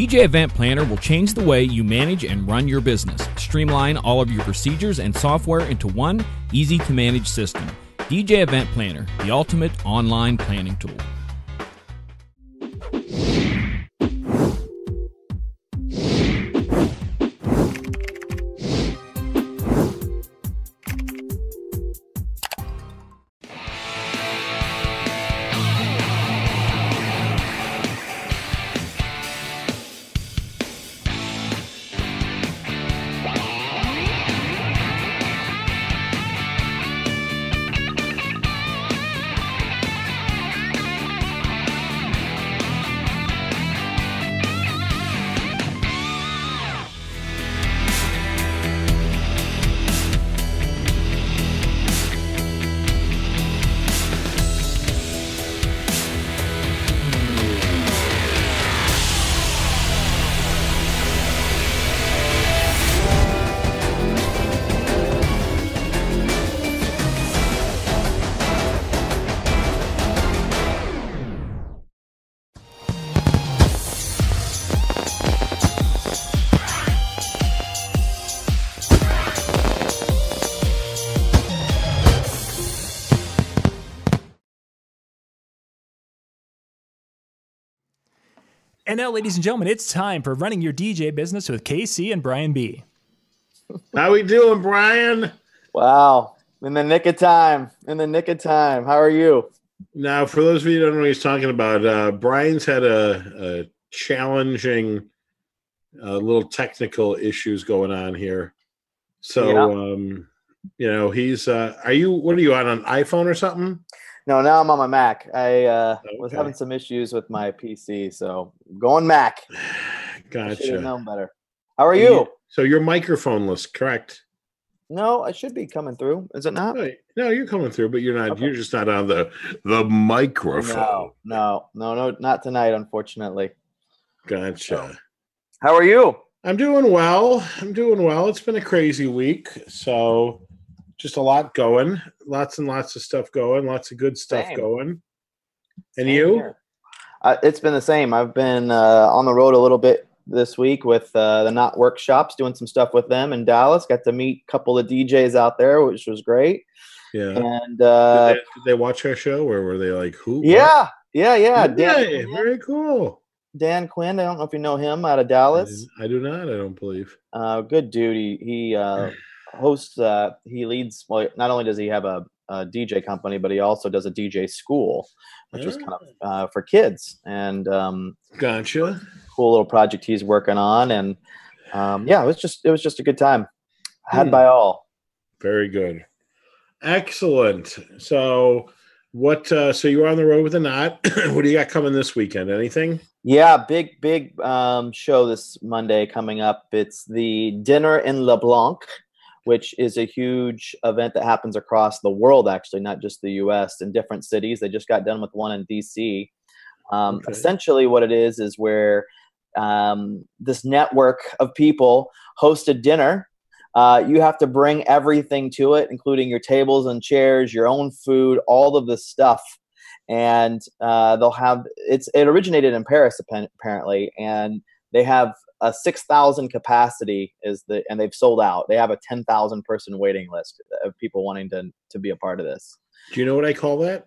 DJ Event Planner will change the way you manage and run your business. Streamline all of your procedures and software into one easy to manage system. DJ Event Planner, the ultimate online planning tool. And now, ladies and gentlemen, it's time for running your DJ business with KC and Brian B. How we doing, Brian? Wow, in the nick of time. In the nick of time. How are you? Now, for those of you who don't know what he's talking about, uh, Brian's had a, a challenging, uh, little technical issues going on here. So, Yeah. um, you know, he's. Uh, are you? What are you on an iPhone or something? No, now I'm on my Mac. I uh, was having some issues with my PC, so going Mac. I should have Gotcha. known better. How are you? So you're microphoneless, correct? No, I should be coming through. Is it not? No, you're coming through, but you're not. Okay. You're just not on the the microphone. No, no, no, no, not tonight, unfortunately. Gotcha. How are you? I'm doing well. I'm doing well. It's been a crazy week, so just a lot going, lots and lots of stuff going, lots of good stuff Same. going. And Same you? Uh, it's been the same. I've been uh, on the road a little bit this week with uh, the Knot Workshops, doing some stuff with them in Dallas. Got to meet a couple of DJs out there, which was great. Yeah. And uh, did, they, did they watch our show, or were they like, "Who?" what? yeah, yeah, yeah. Dan, very cool. Dan Quinn. I don't know if you know him out of Dallas. I do not. I don't believe. Uh, good dude. He, he uh, hosts. Uh, he leads. Well, not only does he have a, a DJ company, but he also does a DJ school, which is kind of uh, for kids. And um, Gotcha. cool little project he's working on. And um, yeah, it was just it was just a good time. Had Hmm. by all. Very good. Excellent. So, what? Uh, so you're on the road with a knot. what do you got coming this weekend? Anything? Yeah, big big um, show this Monday coming up. It's the dinner in LeBlanc, which is a huge event that happens across the world, actually, not just the U.S. in different cities. They just got done with one in D.C. Um, Okay. Essentially, what it is is where um, this network of people host a dinner. Uh, you have to bring everything to it, including your tables and chairs, your own food, all of this stuff and uh, they'll have it's it originated in Paris apparently, and they have a six thousand capacity is the and they've sold out. They have a ten thousand person waiting list of people wanting to to be a part of this. Do you know what I call that?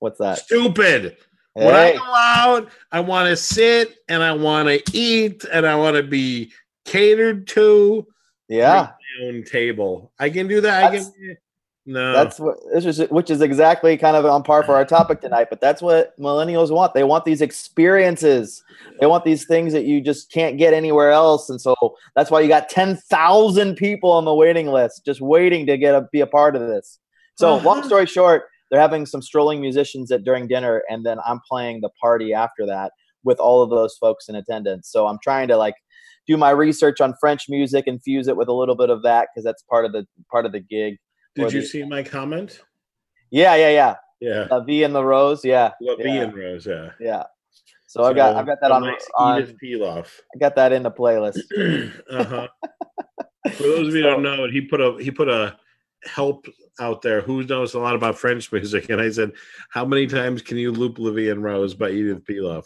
What's that? Stupid. When I Hey, go out, I want to sit and I want to eat and I want to be catered to. yeah, My own table. I can do that. I can. No. that's what this is, which is exactly kind of on par for our topic tonight. But that's what millennials want. They want these experiences. They want these things that you just can't get anywhere else, and so that's why you got ten thousand people on the waiting list, just waiting to get a, be a part of this. So, long Uh-huh. story short, they're having some strolling musicians at during dinner, and then I'm playing the party after that with all of those folks in attendance. So I'm trying to like do my research on French music and fuse it with a little bit of that because that's part of the part of the gig. Did you the- see my comment? Yeah, yeah, yeah. Yeah. Uh, V and the Rose, yeah, Love yeah. and Rose. Yeah. yeah. So I've got I've got that on, nice on Edith Piaf. I got that in the playlist. uh huh. For those of you who don't know it, he put a he put a help out there who knows a lot about French music, and I said, "How many times can you loop Vie en Rose by Edith Piaf?"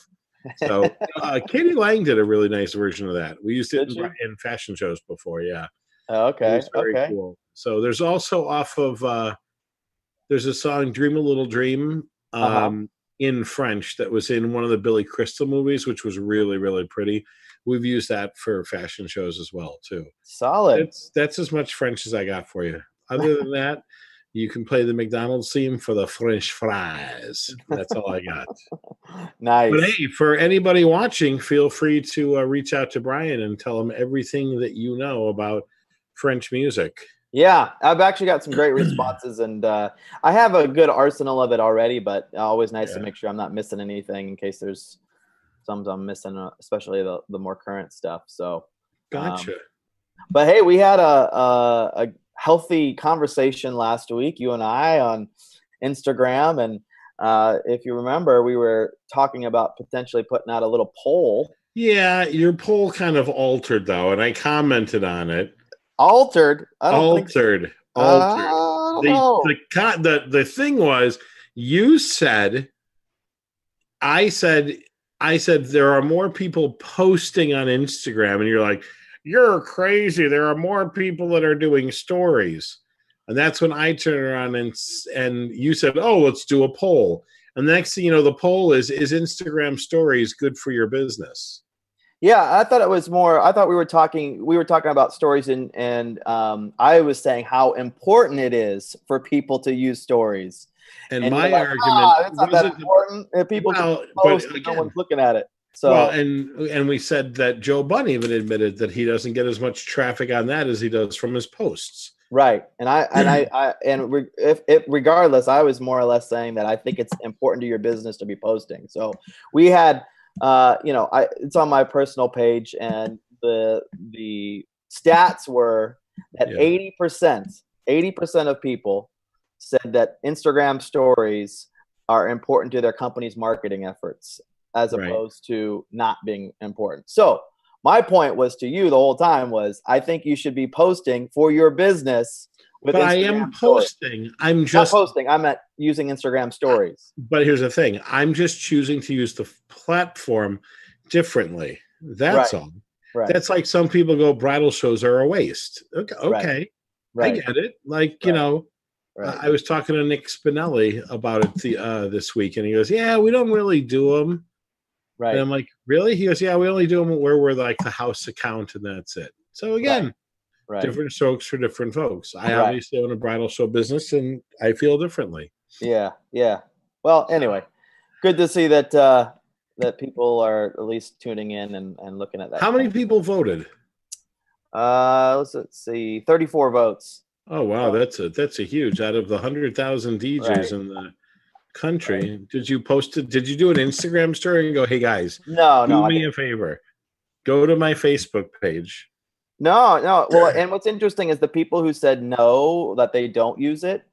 So uh, k.d. lang did a really nice version of that. We used it in, in fashion shows before. Yeah, It okay. Okay. cool. So there's also off of uh, there's a song "Dream a Little Dream" um, Uh-huh. in French that was in one of the Billy Crystal movies, which was really really pretty. We've used that for fashion shows as well too. Solid. That's that's as much French as I got for you. Other than that, you can play the McDonald's theme for the French fries. That's all I got. Nice. But hey, for anybody watching, feel free to uh, reach out to Brian and tell him everything that you know about French music. Yeah, I've actually got some great responses, and uh, I have a good arsenal of it already. But always nice to make sure I'm not missing anything in case there's some I'm missing, uh, especially the the more current stuff. So, Gotcha. but hey, we had a, a a healthy conversation last week, you and I, on Instagram, and uh, if you remember, we were talking about potentially putting out a little poll. yeah, your poll kind of altered though, and I commented on it. Altered. Don't think. Altered. Uh, Altered. The, the the the thing was you said i said i said there are more people posting on instagram and you're like you're crazy there are more people that are doing stories and that's when i turned around and and you said oh let's do a poll and the next thing you know the poll is is instagram stories good for your business Yeah, I thought it was more. I thought we were talking. We were talking about stories, and and um, I was saying how important it is for people to use stories. and, And my like, argument "Ah, it's not that important. If people well, post, but no again, one's looking at it. So well, and and we said that Joe Bunn even admitted that he doesn't get as much traffic on that as he does from his posts. right, and I and I, I and re, if, if regardless, I was more or less saying that I think it's important to your business to be posting. So we had, uh, you know, I it's on my personal page, and the the stats were that eighty percent, eighty percent of people said that Instagram stories are important to their company's marketing efforts, as Right. opposed to not being important. So my point was to you the whole time was I think you should be posting for your business. With But I am Instagram stories. posting. I'm just Not posting. I'm at using Instagram stories. But here's the thing. I'm just choosing to use the platform differently. That's Right. all. Right. That's like some people go bridal shows are a waste. Okay, okay, right. I get it. Like you know, right. I was talking to Nick Spinelli about it the, uh, this week, and he goes, "Yeah, we don't really do them." right. And I'm like, "Really?" He goes, "Yeah, we only do them where we're like the house account, and that's it." So again, right. different strokes for different folks. I Right. obviously own a bridal show business, and I feel differently. Yeah. Yeah. Well, anyway, good to see that uh, that people are at least tuning in and, and looking at that. How many people voted? Uh, let's, let's see, thirty-four votes. Oh wow, that's a that's a huge out of the hundred thousand DJs Right. in the country. Did you post it? Did you do an Instagram story and go, "Hey guys, No, do no, me a favor, go to my Facebook page." No, no. Well, and what's interesting is the people who said no that they don't use it.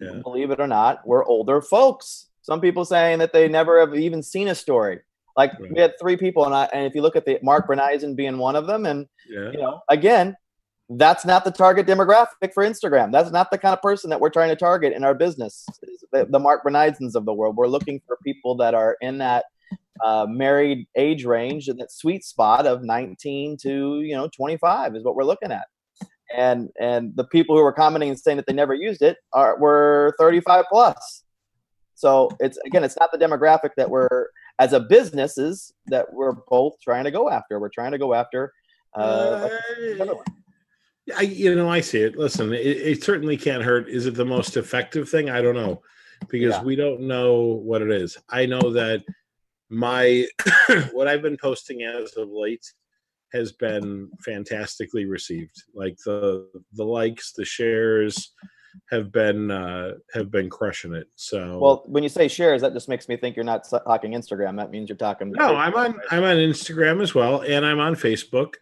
Yeah. Believe it or not, were older folks. Some people saying that they never have even seen a story. Like Right. we had three people, and I and if you look at the Mark Bernizen being one of them, and Yeah, you know, again, that's not the target demographic for Instagram. That's not the kind of person that we're trying to target in our business. The, the Mark Bernizens of the world. We're looking for people that are in that uh, married age range and that sweet spot of 19 to you know 25 is what we're looking at. And and the people who were commenting and saying that they never used it are were 35 plus. So it's again, it's not the demographic that we're as a businesses that we're both trying to go after. We're trying to go after. Uh, Uh, I, you know, I see it. Listen, it, it certainly can't hurt. Is it the most effective thing? I don't know because Yeah. we don't know what it is. I know that my what I've been posting as of late has been fantastically received. Like the the likes, the shares have been uh have been crushing it. So Well, when you say shares, that just makes me think you're not talking Instagram. That means you're talking. No, I'm on I'm on Instagram as well, and I'm on Facebook.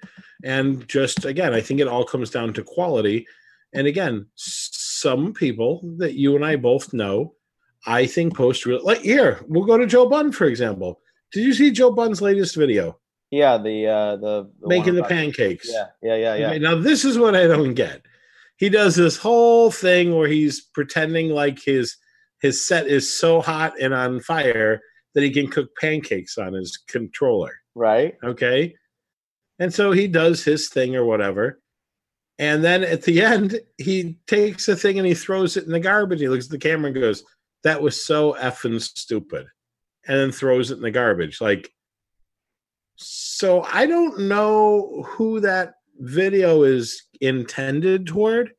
And just again, I think it all comes down to quality. And again, some people that you and I both know, I think post real like here. We'll go to Joe Bunn for example. Did you see Joe Bunn's latest video? Yeah, the uh the, the making the pancakes. Yeah, yeah, yeah, yeah. Okay, now this is what I don't get. He does this whole thing where he's pretending like his his set is so hot and on fire that he can cook pancakes on his controller. Right. Okay. And so he does his thing or whatever. And then at the end, he takes the thing and he throws it in the garbage. He looks at the camera and goes, That was so effing stupid. And then throws it in the garbage. Like, so I don't know who that video is intended toward.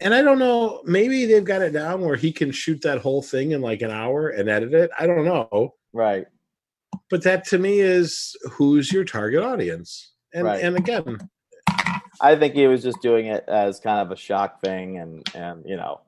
And I don't know, maybe they've got it down where he can shoot that whole thing in like an hour and edit it. I don't know Right. but that to me is who's your target audience and Right. and again I think he was just doing it as kind of a shock thing, and and you know,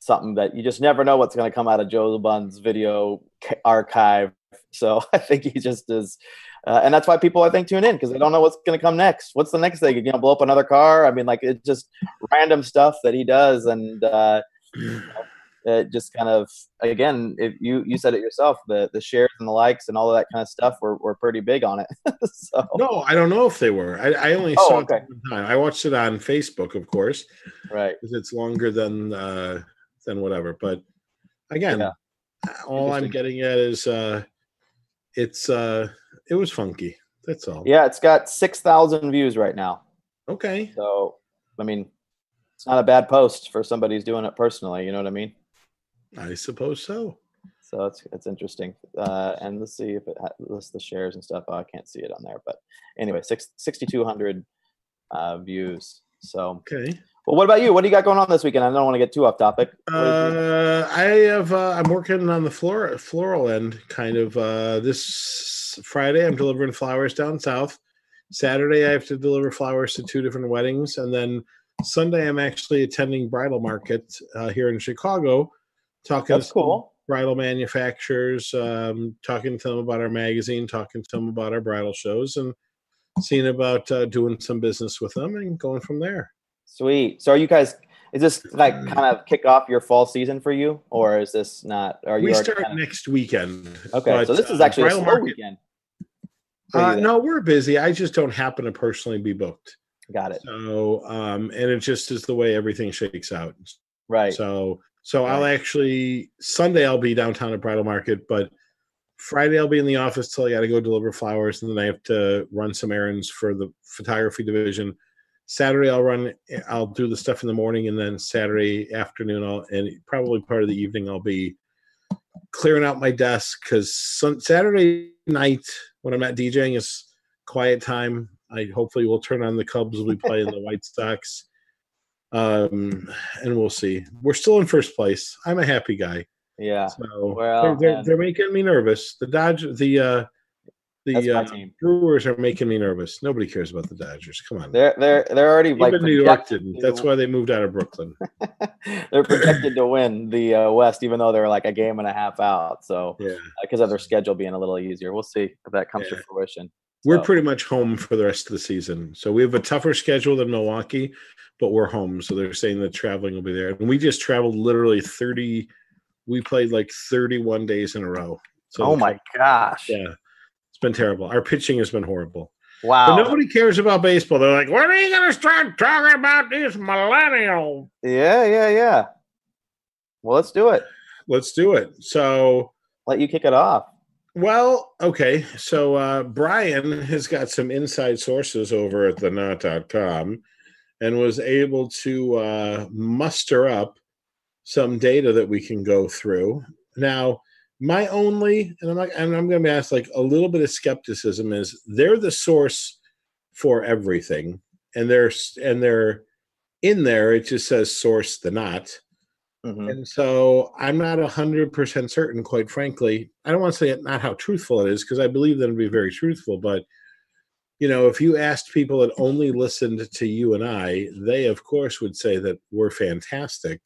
something that you just never know what's going to come out of Joe Bunn's video archive. So I think he just is, uh, and that's why people I think tune in because they don't know what's going to come next. What's the next thing? You know, blow up another car? I mean, like it's just random stuff that he does, and uh, it just kind of again, if you you said it yourself, the the shares and the likes and all of that kind of stuff were were pretty big on it. so no i don't know if they were i, I only Oh, saw okay. it one time i watched it on facebook of course right. because it's longer than uh than whatever but again Yeah. all i'm getting at is uh it's uh it was funky that's all Yeah, it's got six thousand views right now. okay So, I mean, it's not a bad post for somebody who's doing it personally. You know what I mean? i suppose so So it's it's interesting. Uh, and let's see if it ha- lists the shares and stuff. Oh, I can't see it on there, but anyway, six sixty two hundred uh, views. So, okay well, what about you? What do you got going on this weekend? I don't want to get too off topic. What is your- Uh, I have. Uh, I'm working on the floor floral end, kind of. Uh, this Friday, I'm delivering flowers down south. Saturday, I have to deliver flowers to two different weddings, and then Sunday, I'm actually attending bridal market uh, here in Chicago, talking That's cool. bridal manufacturers, um, talking to them about our magazine, talking to them about our bridal shows, and seeing about uh, doing some business with them and going from there. Sweet. So, are you guys? Is this like kind of kick off your fall season for you, or is this not? Are you We start kinda- next weekend. Okay, but, so this is uh, actually a slow market- weekend. Uh, no, we're busy. I just don't happen to personally be booked. Got it. So, um, and it just is the way everything shakes out. Right. So, so I'll actually Sunday I'll be downtown at Bridal Market, but Friday I'll be in the office till I got to go deliver flowers, and then I have to run some errands for the photography division. Saturday I'll run. I'll do the stuff in the morning, and then Saturday afternoon I'll and probably part of the evening I'll be clearing out my desk because Saturday night when I'm not DJing is quiet time. I hopefully will turn on the Cubs. We play in the White Sox, um, and we'll see. We're still in first place. I'm a happy guy. yeah. So Well, they're, they're, they're making me nervous. The Dodge, the uh, the uh, team. Brewers are making me nervous. Nobody cares about the Dodgers. Come on, They're they're they're already like New York didn't. to- That's why they moved out of Brooklyn. they're projected to win the uh, West, even though they're like a game and a half out. So Yeah, because of their schedule being a little easier, we'll see if that comes to Yeah. fruition. we're So- pretty much home for the rest of the season. So we have a tougher schedule than Milwaukee, but we're home. So they're saying that traveling will be there, and we just traveled literally thirty. We played like thirty-one days in a row. So oh my gosh! Yeah, it's been terrible. Our pitching has been horrible. Wow. But nobody cares about baseball. They're like, when are you going to start talking about these millennials? yeah, yeah, yeah. Well, let's do it. Let's do it. So, Let you kick it off. well, okay. So, uh, Brian has got some inside sources over at the knot.com and was able to uh, muster up some data that we can go through. Now, my only, and I'm like, and I'm going to be asked like a little bit of skepticism is they're the source for everything, and they're and they're in there. It just says source the knot, Mhm. and so I'm not a hundred percent certain. Quite frankly, I don't want to say it, not how truthful it is because I believe them to be very truthful, but. You know, if you asked people that only listened to you and I, they of course would say that we're fantastic.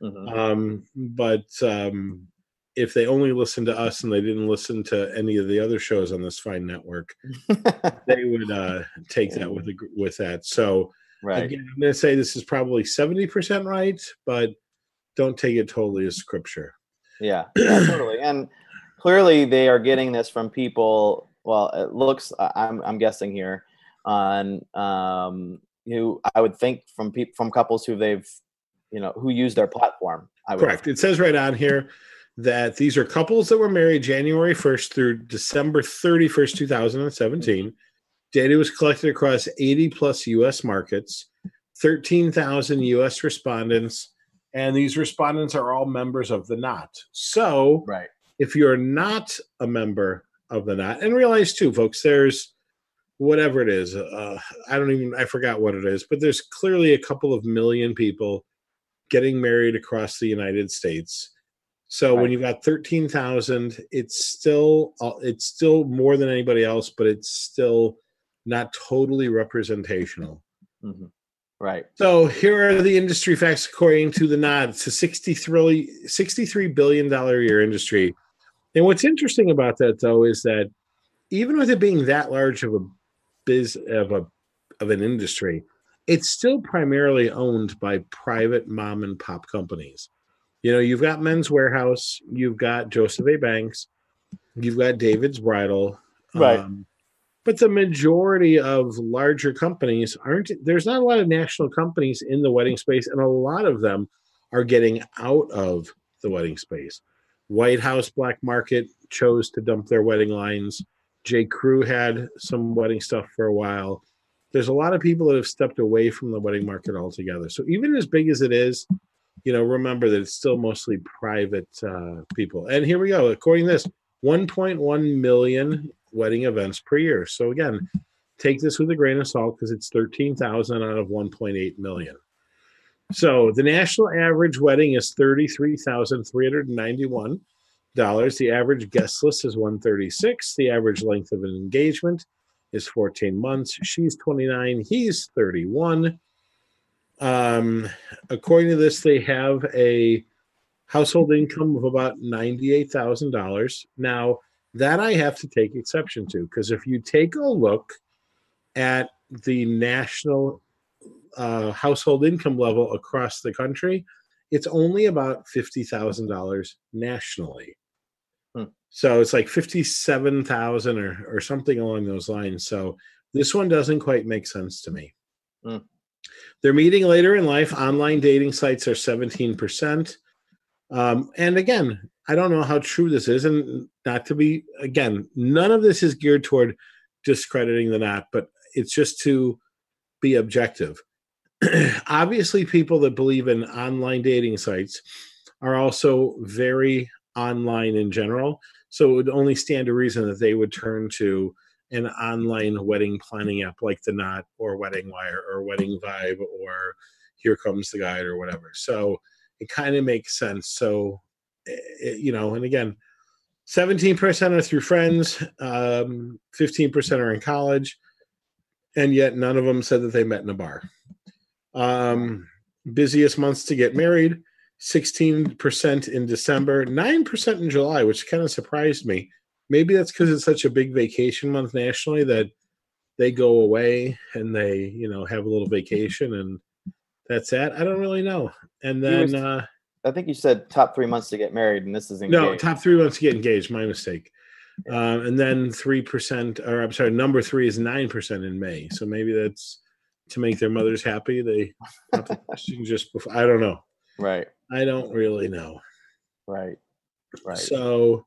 Mhm. Um, but um, if they only listened to us and they didn't listen to any of the other shows on this fine network, they would uh, take that with a, with that. So right. again, I'm going to say this is probably seventy percent right, but don't take it totally as scripture. Yeah, yeah, totally. And clearly, they are getting this from people well, it looks. I'm I'm guessing here on um, who I would think from people from couples who they've, you know, who use their platform. I would Correct. It says right on here that these are couples that were married January 1st through December 31st, 2017. Data was collected across 80 plus US markets, 13,000 US respondents, and these respondents are all members of the Knot. So, Right. if you're not a member of the Knot, and realize too, folks, there's whatever it is. Uh, I don't even, I forgot what it is, but there's clearly a couple of million people getting married across the United States. So when you've got 13,000, it's still uh, it's still more than anybody else, but it's still not totally representational. hmm Right. So here are the industry facts according to the Knot. It's a 63, $63 billion a year industry. And what's interesting about that though is that even with it being that large of a biz of a of an industry, it's still primarily owned by private mom and pop companies. You know, you've got Men's Wearhouse, you've got Joseph A. Banks, you've got David's Bridal, Right. um, but the majority of larger companies aren't. There's not a lot of national companies in the wedding space, and a lot of them are getting out of the wedding space. White House Black Market chose to dump their wedding lines. J. Crew had some wedding stuff for a while. There's a lot of people that have stepped away from the wedding market altogether. So even as big as it is, you know, remember that it's still mostly private uh, people. And here we go. According to this, 1.1 million wedding events per year. So again, take this with a grain of salt because it's 13,000 out of 1.8 million. So the national average wedding is $33,391. The average guest list is 136. The average length of an engagement is 14 months. She's 29. He's 31. Um, according to this, they have a household income of about $98,000. Now, that I have to take exception to because if you take a look at the national uh, household income level across the country, it's only about $50,000 nationally. Hmm. So it's like 57,000 or, or something along those lines. So this one doesn't quite make sense to me. Hmm. They're meeting later in life. Online dating sites are 17%. Um, and again, I don't know how true this is, and not to be again, none of this is geared toward discrediting the knot, but it's just to be objective. Obviously, people that believe in online dating sites are also very online in general. So it would only stand to reason that they would turn to an online wedding planning app like the Knot or Wedding Wire or Wedding Vibe or Here Comes the Guide or whatever. So it kind of makes sense. So, it, you know, and again, 17% are through friends, um, 15% are in college, and yet none of them said that they met in a bar. Um, busiest months to get married 16% in December, 9% in July, which kind of surprised me. Maybe that's because it's such a big vacation month nationally that they go away and they, you know, have a little vacation and that's that. I don't really know. And You was- then, uh, I think you said top three months to get married, and this is engaged. no, top three months to get engaged. My mistake. Um, and then three percent, or I'm sorry, number three is nine percent in May. So maybe that's to make their mothers happy. They the just before. I don't know. Right. I don't really know. Right. Right. So,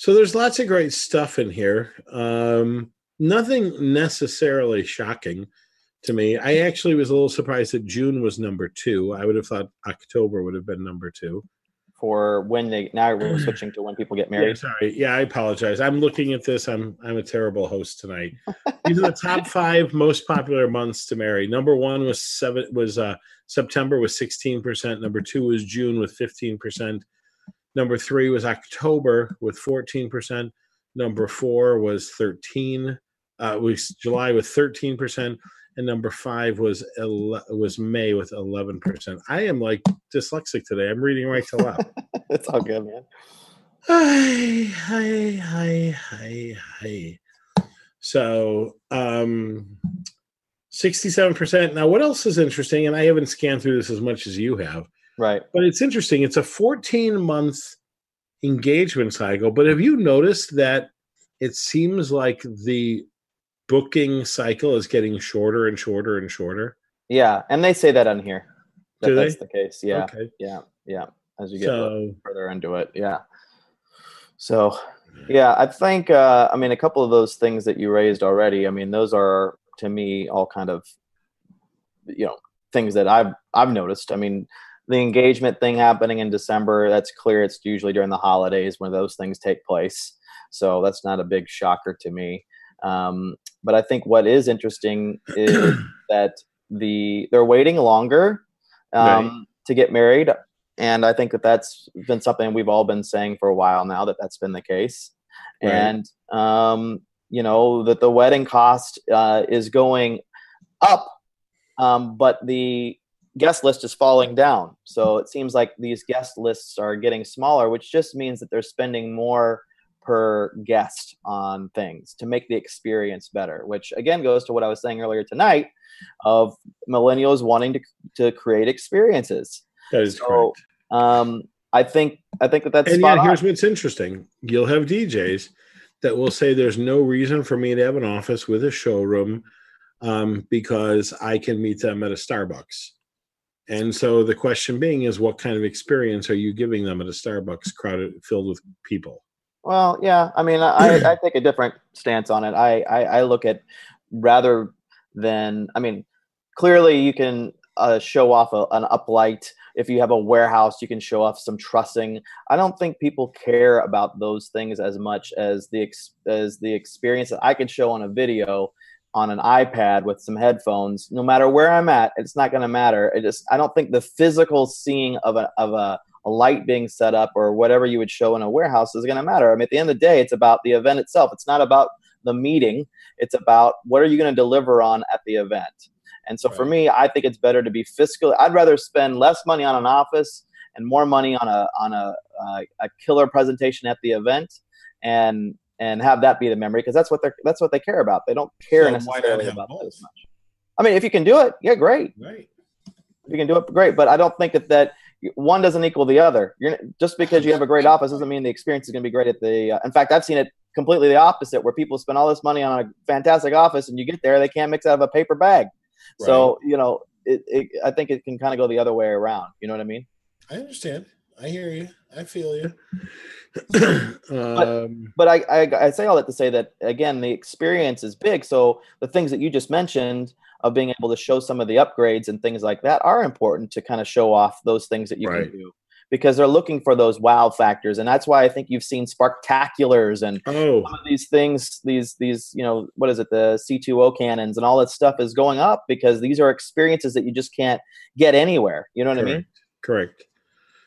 so there's lots of great stuff in here. Um, nothing necessarily shocking to me. I actually was a little surprised that June was number two. I would have thought October would have been number two. For when they now we're switching to when people get Yeah, married. sorry. Yeah, I apologize. I'm looking at this. I'm I'm a terrible host tonight. These are the top five most popular months to marry. Number one was seven was uh September with 16%. Number two was June with 15%. Number three was October with 14%. Number four was 13. Uh was July with 13%. And number five was ele- was May with 11%. I am like dyslexic today. I'm reading right to left. it's all good, man. Hi, hi, hi, hi, hi. So, um, 67%. Now, what else is interesting? And I haven't scanned through this as much as you have, Right. but it's interesting. It's a 14 month engagement cycle. But have you noticed that it seems like the booking cycle is getting shorter and shorter and shorter. Yeah, and they say that on here. That Do that's they? the case. Yeah, Okay. yeah, yeah. As you get So further into it, yeah. So, yeah, I think uh, I mean a couple of those things that you raised already. I mean, those are to me all kind of you know things that I've I've noticed. I mean, the engagement thing happening in December. That's clear. It's usually during the holidays when those things take place. So that's not a big shocker to me. Um, but I think what is interesting is that the they're waiting longer um, Right. to get married, and I think that that's been something we've all been saying for a while now that that's been the case, Right. and um, you know that the wedding cost uh, is going up, um, but the guest list is falling down. So it seems like these guest lists are getting smaller, which just means that they're spending more per guest on things to make the experience better, which again goes to what I was saying earlier tonight of millennials wanting to, to create experiences. that is So, correct. Um, I think I think that that's And spot yeah, on. here's what's interesting. You'll have DJs that will say there's no reason for me to have an office with a showroom um, because I can meet them at a Starbucks. And so the question being is, what kind of experience are you giving them at a Starbucks crowded, filled with people? Well, yeah. I mean, I, I take a different stance on it. I, I, I look at rather than, I mean, clearly you can uh, show off a, an uplight. If you have a warehouse, you can show off some trussing. I don't think people care about those things as much as the ex- as the experience that I can show on a video on an iPad with some headphones. No matter where I'm at, it's not going to matter. It just I don't think the physical seeing of a of a a light being set up or whatever you would show in a warehouse is going to matter. I mean, at the end of the day, it's about the event itself. It's not about the meeting. It's about what are you going to deliver on at the event. And so for me, I think it's better to be fiscal. I'd rather spend less money on an office and more money on a on a uh, a killer presentation at the event, and and have that be the memory because that's what they're that's what they care about. They don't care So necessarily about that as much. I mean, if you can do it, yeah, great Right. if you can do it, great. But I don't think that that one doesn't equal the other. You're just because you have a great office doesn't mean the experience is going to be great at the. Uh, in fact, I've seen it completely the opposite, where people spend all this money on a fantastic office, and you get there, they can't mix out of a paper bag. So you know, it, it, I think it can kind of go the other way around. You know what I mean? I understand. I hear you. I feel you. um, But I, I I say all that to say that again, the experience is big. So the things that you just mentioned of being able to show some of the upgrades and things like that are important to kind of show off those things that you Right. can do because they're looking for those wow factors and that's why i think you've seen sparktaculars and oh, some of these things these these you know what is it the CO2 cannons and all that stuff is going up because these are experiences that you just can't get anywhere you know what i mean correct.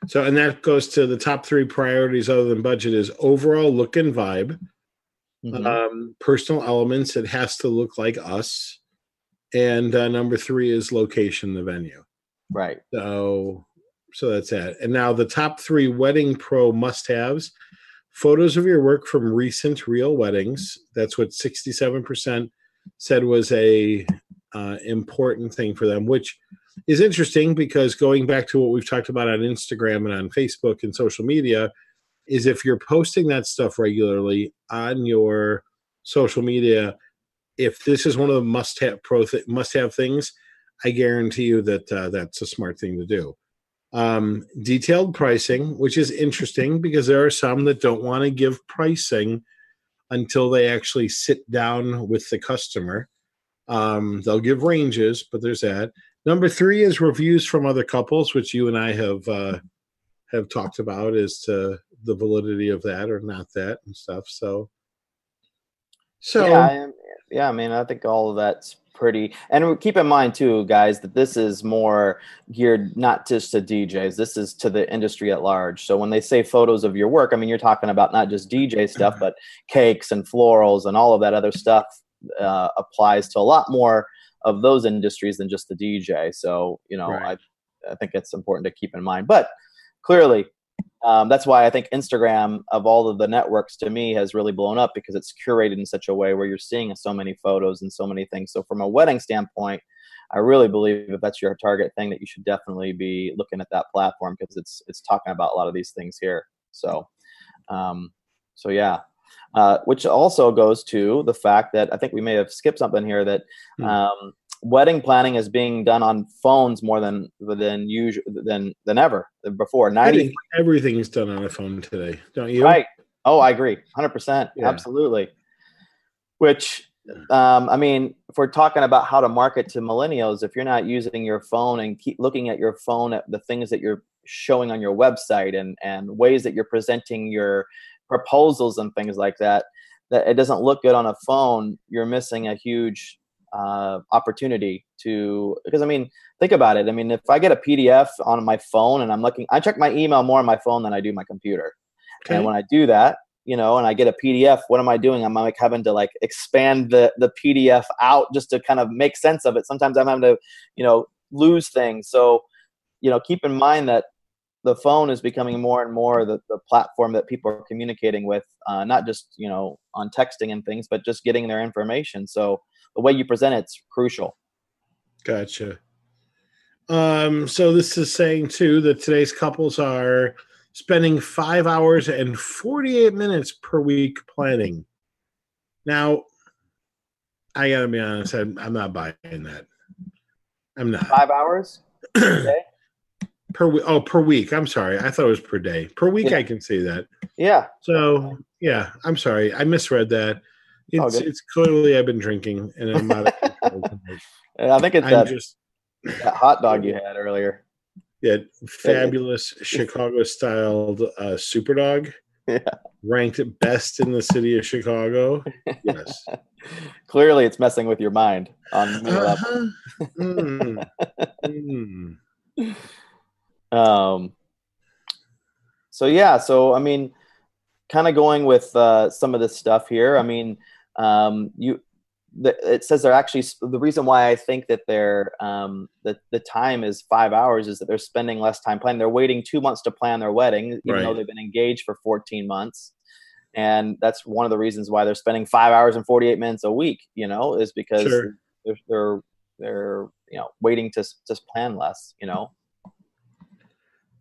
So, and that goes to the top three priorities other than budget is overall look and vibe. Mhm. um, personal elements. It has to look like us. And uh, number three is location, the venue. right So, so that's it. And now the top three wedding pro must-haves: photos of your work from recent real weddings. That's what sixty-seven percent said was a uh, important thing for them, which is interesting because going back to what we've talked about on Instagram and on Facebook and social media, is if you're posting that stuff regularly on your social media, if this is one of the must-have pro th- must-have things, I guarantee you that uh, that's a smart thing to do. Um, detailed pricing, which is interesting because there are some that don't want to give pricing until they actually sit down with the customer. Um, they'll give ranges, but there's that. Number three is reviews from other couples, which you and I have uh, have talked about as to the validity of that or not that and stuff. So, so yeah, I, yeah. I mean, I think all of that's pretty. And keep in mind too, guys, that this is more geared not just to DJs. This is to the industry at large. So when they say photos of your work, I mean, you're talking about not just DJ stuff, but cakes and florals and all of that other stuff uh, applies to a lot more of those industries than just the DJ. So you know, Right. I I think it's important to keep in mind. But clearly, um, that's why I think Instagram, of all of the networks, to me, has really blown up because it's curated in such a way where you're seeing so many photos and so many things. So, from a wedding standpoint, I really believe if that's your target thing, that you should definitely be looking at that platform because it's it's talking about a lot of these things here. So, um, so yeah. Uh, which also goes to the fact that I think we may have skipped something here that um, wedding planning is being done on phones more than than usual than than ever before. I Ninety think everything's done on a phone today, don't you? right. Oh, I agree, hundred percent, absolutely. Which um, I mean, if we're talking about how to market to millennials, if you're not using your phone and keep looking at your phone at the things that you're showing on your website and and ways that you're presenting your proposals and things like that, that it doesn't look good on a phone, you're missing a huge uh, opportunity to. Because I mean, think about it. I mean, if I get a PDF on my phone and I'm looking, I check my email more on my phone than I do my computer. Okay. And when I do that, you know, and I get a PDF, what am I doing? I'm like having to like expand the the PDF out just to kind of make sense of it. Sometimes I'm having to, you know, lose things. So, you know, keep in mind that the phone is becoming more and more the, the platform that people are communicating with, uh, not just you know on texting and things, but just getting their information. So the way you present it's crucial. Gotcha. Um, so this is saying too that today's couples are spending five hours and 48 minutes per week planning. Now, I gotta be honest, I'm, I'm not buying that. I'm not Five hours. Okay. Per week. Oh, per week. I'm sorry. I thought it was per day. Per week, Yeah. I can see that. Yeah. So yeah, I'm sorry. I misread that. It's it's clearly I've been drinking and I'm not. of control tonight. And I think it's that, just that hot dog you had earlier. Yeah, fabulous Chicago styled uh, super dog. Yeah. Ranked best in the city of Chicago. Yes. Clearly, it's messing with your mind on. Uh-huh. Mm. Mm. Um, so yeah, so I mean, kind of going with uh, some of this stuff here. I mean, um, you the, it says they're actually the reason why I think that they're um, the the time is five hours is that they're spending less time planning. They're waiting two months to plan their wedding, even though they've been engaged for fourteen months. And that's one of the reasons why they're spending five hours and forty eight minutes a week. You know, is because Sure. they're they're they're you know waiting to just plan less. You know.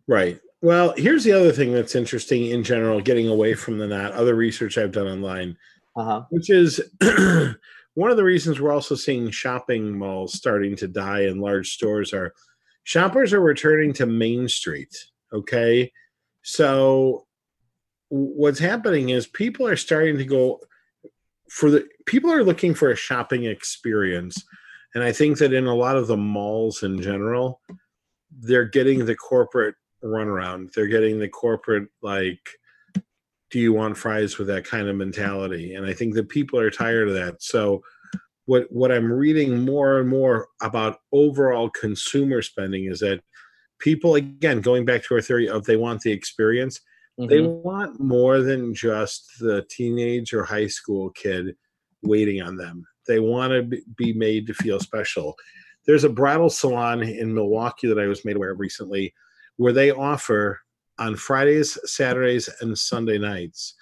Right. Well, here's the other thing that's interesting in general, getting away from the not other research I've done online, Uh huh. which is one of the reasons we're also seeing shopping malls starting to die in large stores are shoppers are returning to Main Street. Okay. So what's happening is people are starting to go for the people are looking for a shopping experience. And I think that in a lot of the malls in general, they're getting the corporate runaround. They're getting the corporate like do you want fries with that kind of mentality? And i think that people are tired of that. So what what i'm reading more and more about overall consumer spending is that people again going back to our theory of they want the experience they Mhm. want more than just the teenage or high school kid waiting on them. They want to be- be made to feel special. There's a bridal salon in milwaukee that i was made aware of recently where they offer on Fridays, Saturdays, and Sunday nights,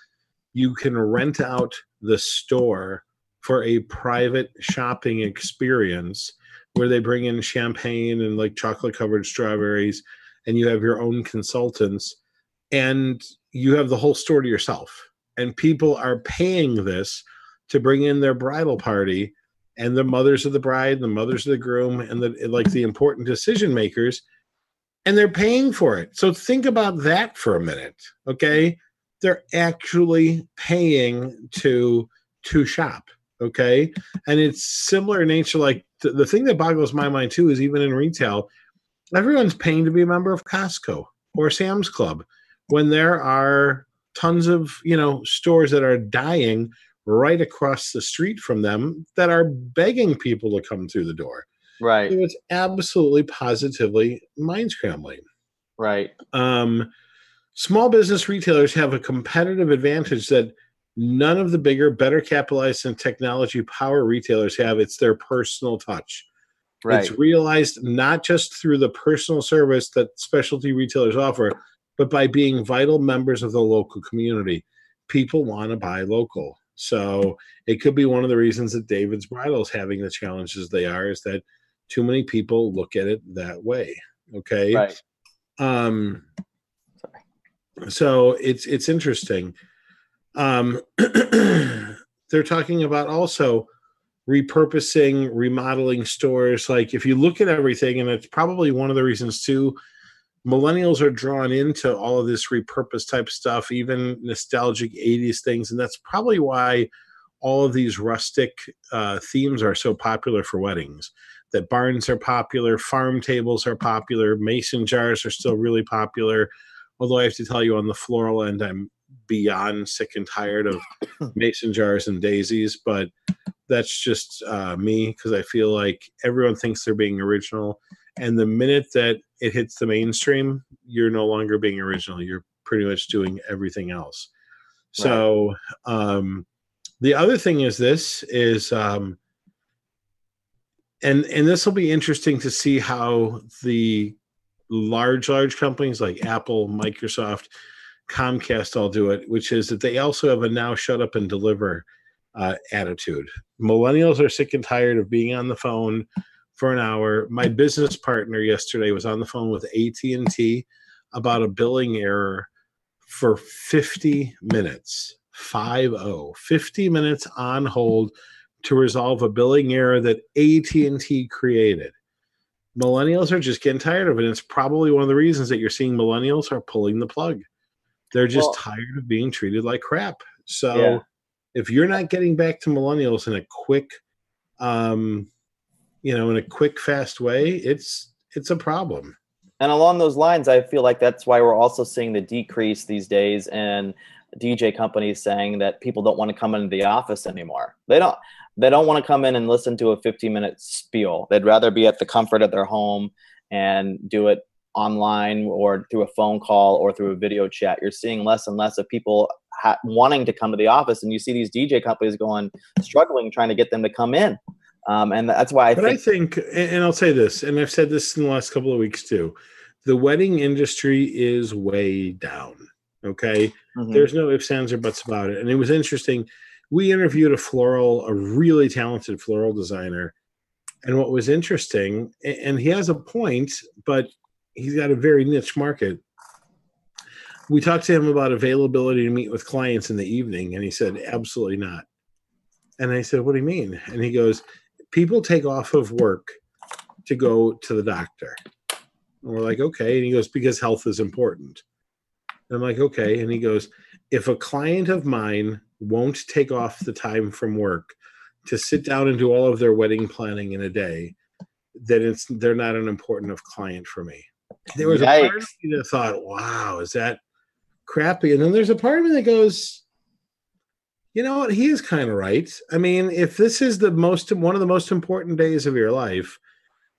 you can rent out the store for a private shopping experience where they bring in champagne and like chocolate covered strawberries, and you have your own consultants, and you have the whole store to yourself. And people are paying this to bring in their bridal party and the mothers of the bride, and the mothers of the groom, and the like the important decision makers and they're paying for it. So think about that for a minute, okay? They're actually paying to to shop, okay? And it's similar in nature. Like the, the thing that boggles my mind too is even in retail, everyone's paying to be a member of Costco or Sam's Club when there are tons of you know stores that are dying right across the street from them that are begging people to come through the door. Right. So it's absolutely positively mind scrambling. Right. Um, small business retailers have a competitive advantage that none of the bigger, better capitalized and technology power retailers have. It's their personal touch. Right. It's realized not just through the personal service that specialty retailers offer, but by being vital members of the local community. People want to buy local. So it could be one of the reasons that David's Bridal is having the challenges they are is that too many people look at it that way. Okay. Right. Um so it's it's interesting. Um, they're talking about also repurposing, remodeling stores. Like if you look at everything, and it's probably one of the reasons too, millennials are drawn into all of this repurposed type stuff, even nostalgic 80s things. And that's probably why all of these rustic uh, themes are so popular for weddings. That barns are popular, farm tables are popular, mason jars are still really popular. Although I have to tell you, on the floral end, I'm beyond sick and tired of mason jars and daisies. But that's just uh, me because I feel like everyone thinks they're being original, and the minute that it hits the mainstream, you're no longer being original. You're pretty much doing everything else. Right. So um, the other thing is this is um, and and this will be interesting to see how the large large companies like Apple, Microsoft, Comcast all do it, which is that they also have a now shut up and deliver uh, attitude. Millennials are sick and tired of being on the phone for an hour. My business partner yesterday was on the phone with AT&T about a billing error for 50 minutes. 50 50 minutes on hold to resolve a billing error that AT&T created. Millennials are just getting tired of it. And it's probably one of the reasons that you're seeing millennials are pulling the plug. They're just well, tired of being treated like crap. So yeah. if you're not getting back to millennials in a quick um you know, in a quick fast way, it's it's a problem. And along those lines, I feel like that's why we're also seeing the decrease these days and DJ companies saying that people don't want to come into the office anymore. They don't they don't want to come in and listen to a 15 minute spiel. They'd rather be at the comfort of their home and do it online or through a phone call or through a video chat. You're seeing less and less of people ha- wanting to come to the office, and you see these DJ companies going struggling trying to get them to come in. Um, and that's why I but think. I think, and I'll say this, and I've said this in the last couple of weeks too. The wedding industry is way down. Okay, mm-hmm. there's no ifs, ands, or buts about it. And it was interesting we interviewed a floral, a really talented floral designer. And what was interesting, and he has a point, but he's got a very niche market. We talked to him about availability to meet with clients in the evening, and he said, absolutely not. And I said, what do you mean? And he goes, people take off of work to go to the doctor. And we're like, okay. And he goes, because health is important. And I'm like, okay. And he goes, if a client of mine won't take off the time from work to sit down and do all of their wedding planning in a day, then it's they're not an important enough client for me. There was Yikes. a part of me that thought, wow, is that crappy? And then there's a part of me that goes, you know what, he is kind of right. I mean, if this is the most one of the most important days of your life,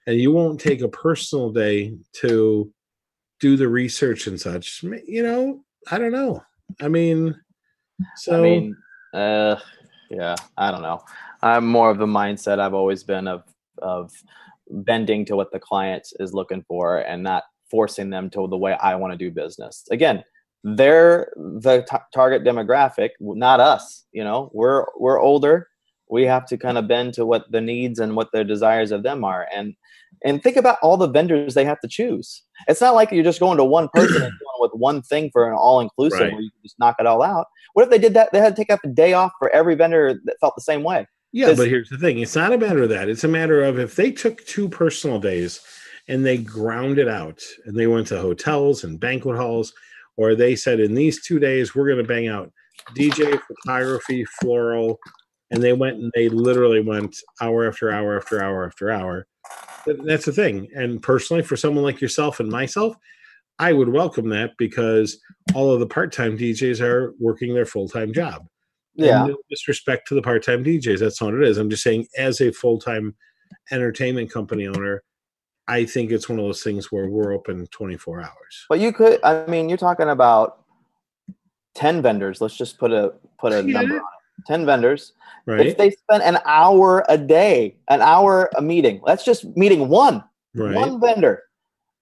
and you won't take a personal day to do the research and such, you know, I don't know. I mean, so I mean, uh, yeah, I don't know. I'm more of the mindset I've always been of of bending to what the client is looking for and not forcing them to the way I want to do business. Again, they're the t- target demographic, not us. You know, we're we're older. We have to kind of bend to what the needs and what the desires of them are. And and think about all the vendors they have to choose. It's not like you're just going to one person and with one thing for an all inclusive right. where you can just knock it all out. What if they did that? They had to take up a day off for every vendor that felt the same way. Yeah, but here's the thing: it's not a matter of that. It's a matter of if they took two personal days and they ground it out and they went to hotels and banquet halls, or they said in these two days we're going to bang out DJ, photography, floral, and they went and they literally went hour after hour after hour after hour that's the thing. And personally, for someone like yourself and myself, I would welcome that because all of the part-time DJs are working their full-time job. Yeah. No disrespect to the part-time DJs. That's not what it is. I'm just saying, as a full-time entertainment company owner, I think it's one of those things where we're open 24 hours. But you could, I mean, you're talking about 10 vendors. Let's just put a put a yeah. number on it. 10 vendors. Right. If they spend an hour a day, an hour a meeting, that's just meeting one, right. one vendor.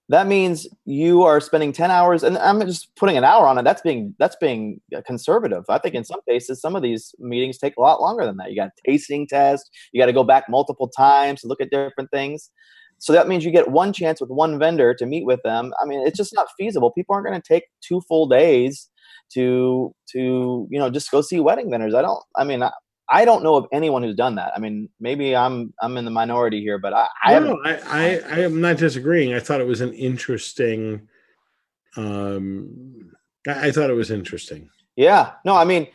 That means you are spending 10 hours and I'm just putting an hour on it. That's being that's being conservative. I think in some cases some of these meetings take a lot longer than that. You got tasting test, you got to go back multiple times to look at different things. so that means you get one chance with one vendor to meet with them. I mean, it's just not feasible. People aren't going to take two full days to to you know just go see wedding vendors. I don't. I mean, I, I don't know of anyone who's done that. I mean, maybe I'm I'm in the minority here, but I I, no, I, I I am not disagreeing. I thought it was an interesting. Um, I, I thought it was interesting. Yeah. No, I mean,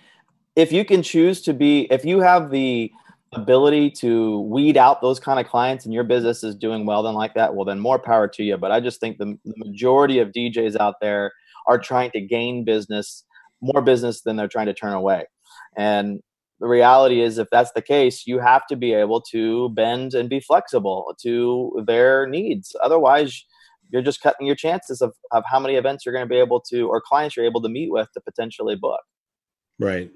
if you can choose to be, if you have the ability to weed out those kind of clients and your business is doing well then like that well then more power to you but i just think the, the majority of djs out there are trying to gain business more business than they're trying to turn away. And the reality is if that's the case you have to be able to bend and be flexible to their needs. Otherwise you're just cutting your chances of, of how many events you're going to be able to or clients you're able to meet with to potentially book. Right.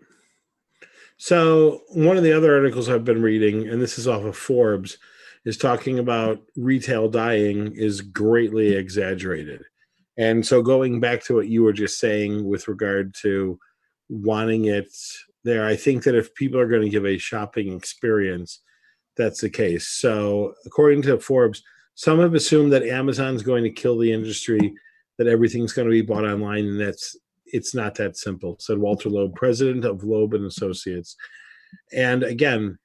So one of the other articles I've been reading, and this is off of Forbes, is talking about retail dying is greatly exaggerated. And so going back to what you were just saying with regard to wanting it there, I think that if people are going to give a shopping experience, that's the case. So according to Forbes, some have assumed that Amazon's going to kill the industry, that everything's going to be bought online, and that's it's not that simple, said Walter Loeb, president of Loeb and Associates. And again,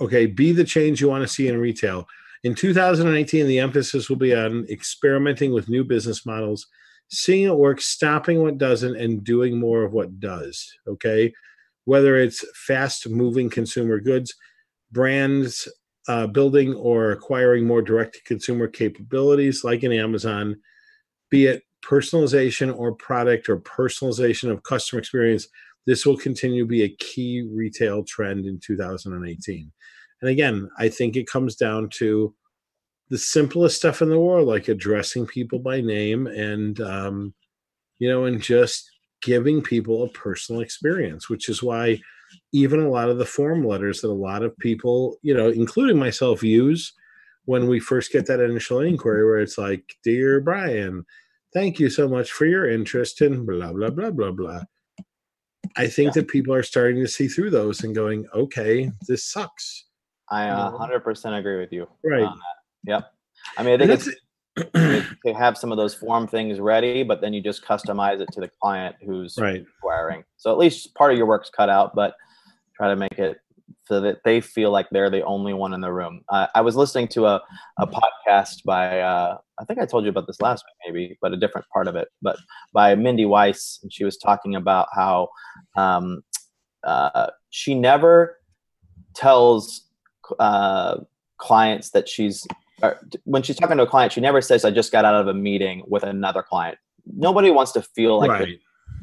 okay, be the change you want to see in retail. In 2018, the emphasis will be on experimenting with new business models, seeing it work, stopping what doesn't, and doing more of what does. Okay. Whether it's fast moving consumer goods, brands uh, building or acquiring more direct to consumer capabilities like in Amazon, be it personalization or product or personalization of customer experience, this will continue to be a key retail trend in 2018. And again, I think it comes down to the simplest stuff in the world, like addressing people by name and, um, you know, and just giving people a personal experience, which is why even a lot of the form letters that a lot of people, you know, including myself, use when we first get that initial inquiry where it's like, Dear Brian, thank you so much for your interest in blah blah blah blah blah i think yeah. that people are starting to see through those and going okay this sucks i uh, 100% agree with you right yep i mean i think it's to have some of those form things ready but then you just customize it to the client who's right. acquiring so at least part of your work's cut out but try to make it so that they feel like they're the only one in the room. Uh, I was listening to a, a podcast by, uh, I think I told you about this last week, maybe, but a different part of it, but by Mindy Weiss. And she was talking about how um, uh, she never tells uh, clients that she's, when she's talking to a client, she never says, I just got out of a meeting with another client. Nobody wants to feel like right.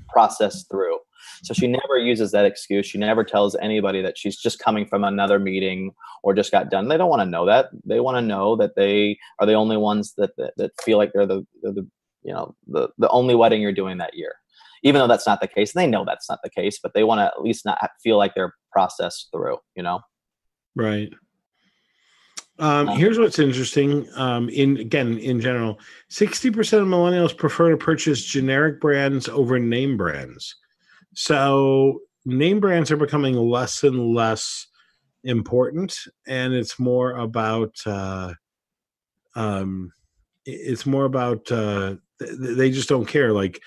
process through. So she never uses that excuse. She never tells anybody that she's just coming from another meeting or just got done. They don't want to know that. They want to know that they are the only ones that that, that feel like they're the, they're the you know the the only wedding you're doing that year. Even though that's not the case, they know that's not the case, but they want to at least not feel like they're processed through. You know, right. Um, here's what's interesting. Um, in again, in general, sixty percent of millennials prefer to purchase generic brands over name brands. So name brands are becoming less and less important, and it's more about uh, um, it's more about uh, they just don't care. Like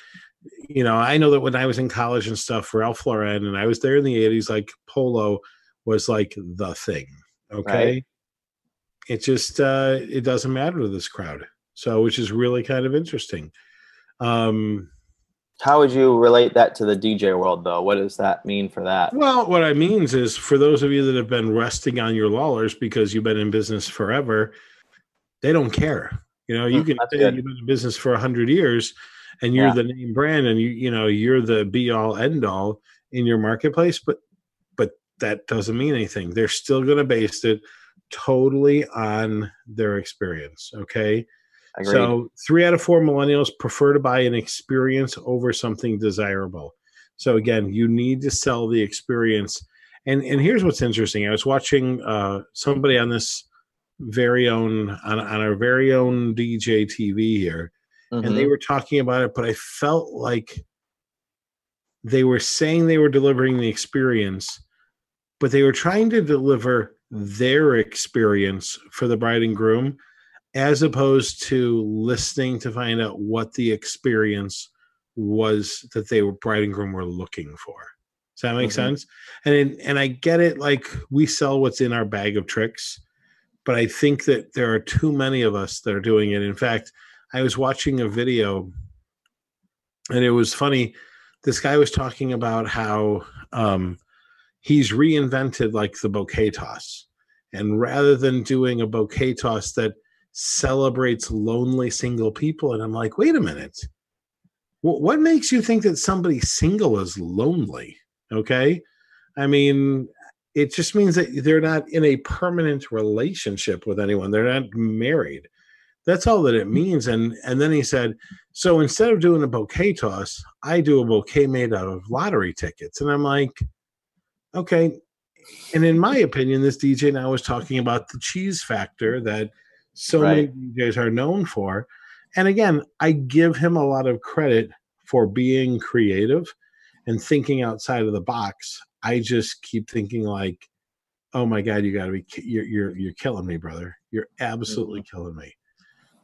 you know, I know that when I was in college and stuff, Ralph Lauren, and I was there in the '80s, like Polo was like the thing. Okay. Right. It just uh, it doesn't matter to this crowd. So, which is really kind of interesting. Um, how would you relate that to the DJ world, though? What does that mean for that? Well, what I means is for those of you that have been resting on your laurels because you've been in business forever, they don't care. You know, you mm, can say good. you've been in business for a hundred years, and you're yeah. the name brand, and you you know you're the be all end all in your marketplace, but that doesn't mean anything. They're still going to base it totally on their experience. Okay Agreed. So, three out of four millennials prefer to buy an experience over something desirable. So, again, you need to sell the experience. And and here's what's interesting. I was watching uh, somebody on this very own on, on our very own DJ TV here, mm-hmm. and they mm-hmm. were talking about it, but I felt like they were saying they were delivering the experience, but they were trying to deliver their experience for the bride and groom as opposed to listening to find out what the experience was that they were bride and groom were looking for. Does that make mm-hmm. sense? And and I get it. Like we sell what's in our bag of tricks, but I think that there are too many of us that are doing it. In fact, I was watching a video, and it was funny. This guy was talking about how um, he's reinvented like the bouquet toss, and rather than doing a bouquet toss that celebrates lonely single people, and I'm like, wait a minute what makes you think that somebody single is lonely? Okay. I mean, it just means that they're not in a permanent relationship with anyone. They're not married. That's all that it mm. means. And and then he said, so instead of doing a bouquet toss, I do a bouquet made out of lottery tickets. And I'm like, okay. And in my opinion, this DJ now is talking about the cheese factor that so right. many DJs are known for. And again, I give him a lot of credit for being creative and thinking outside of the box. I just keep thinking like, oh my god, you got to be you're you're you're killing me, brother. You're absolutely mm-hmm. killing me.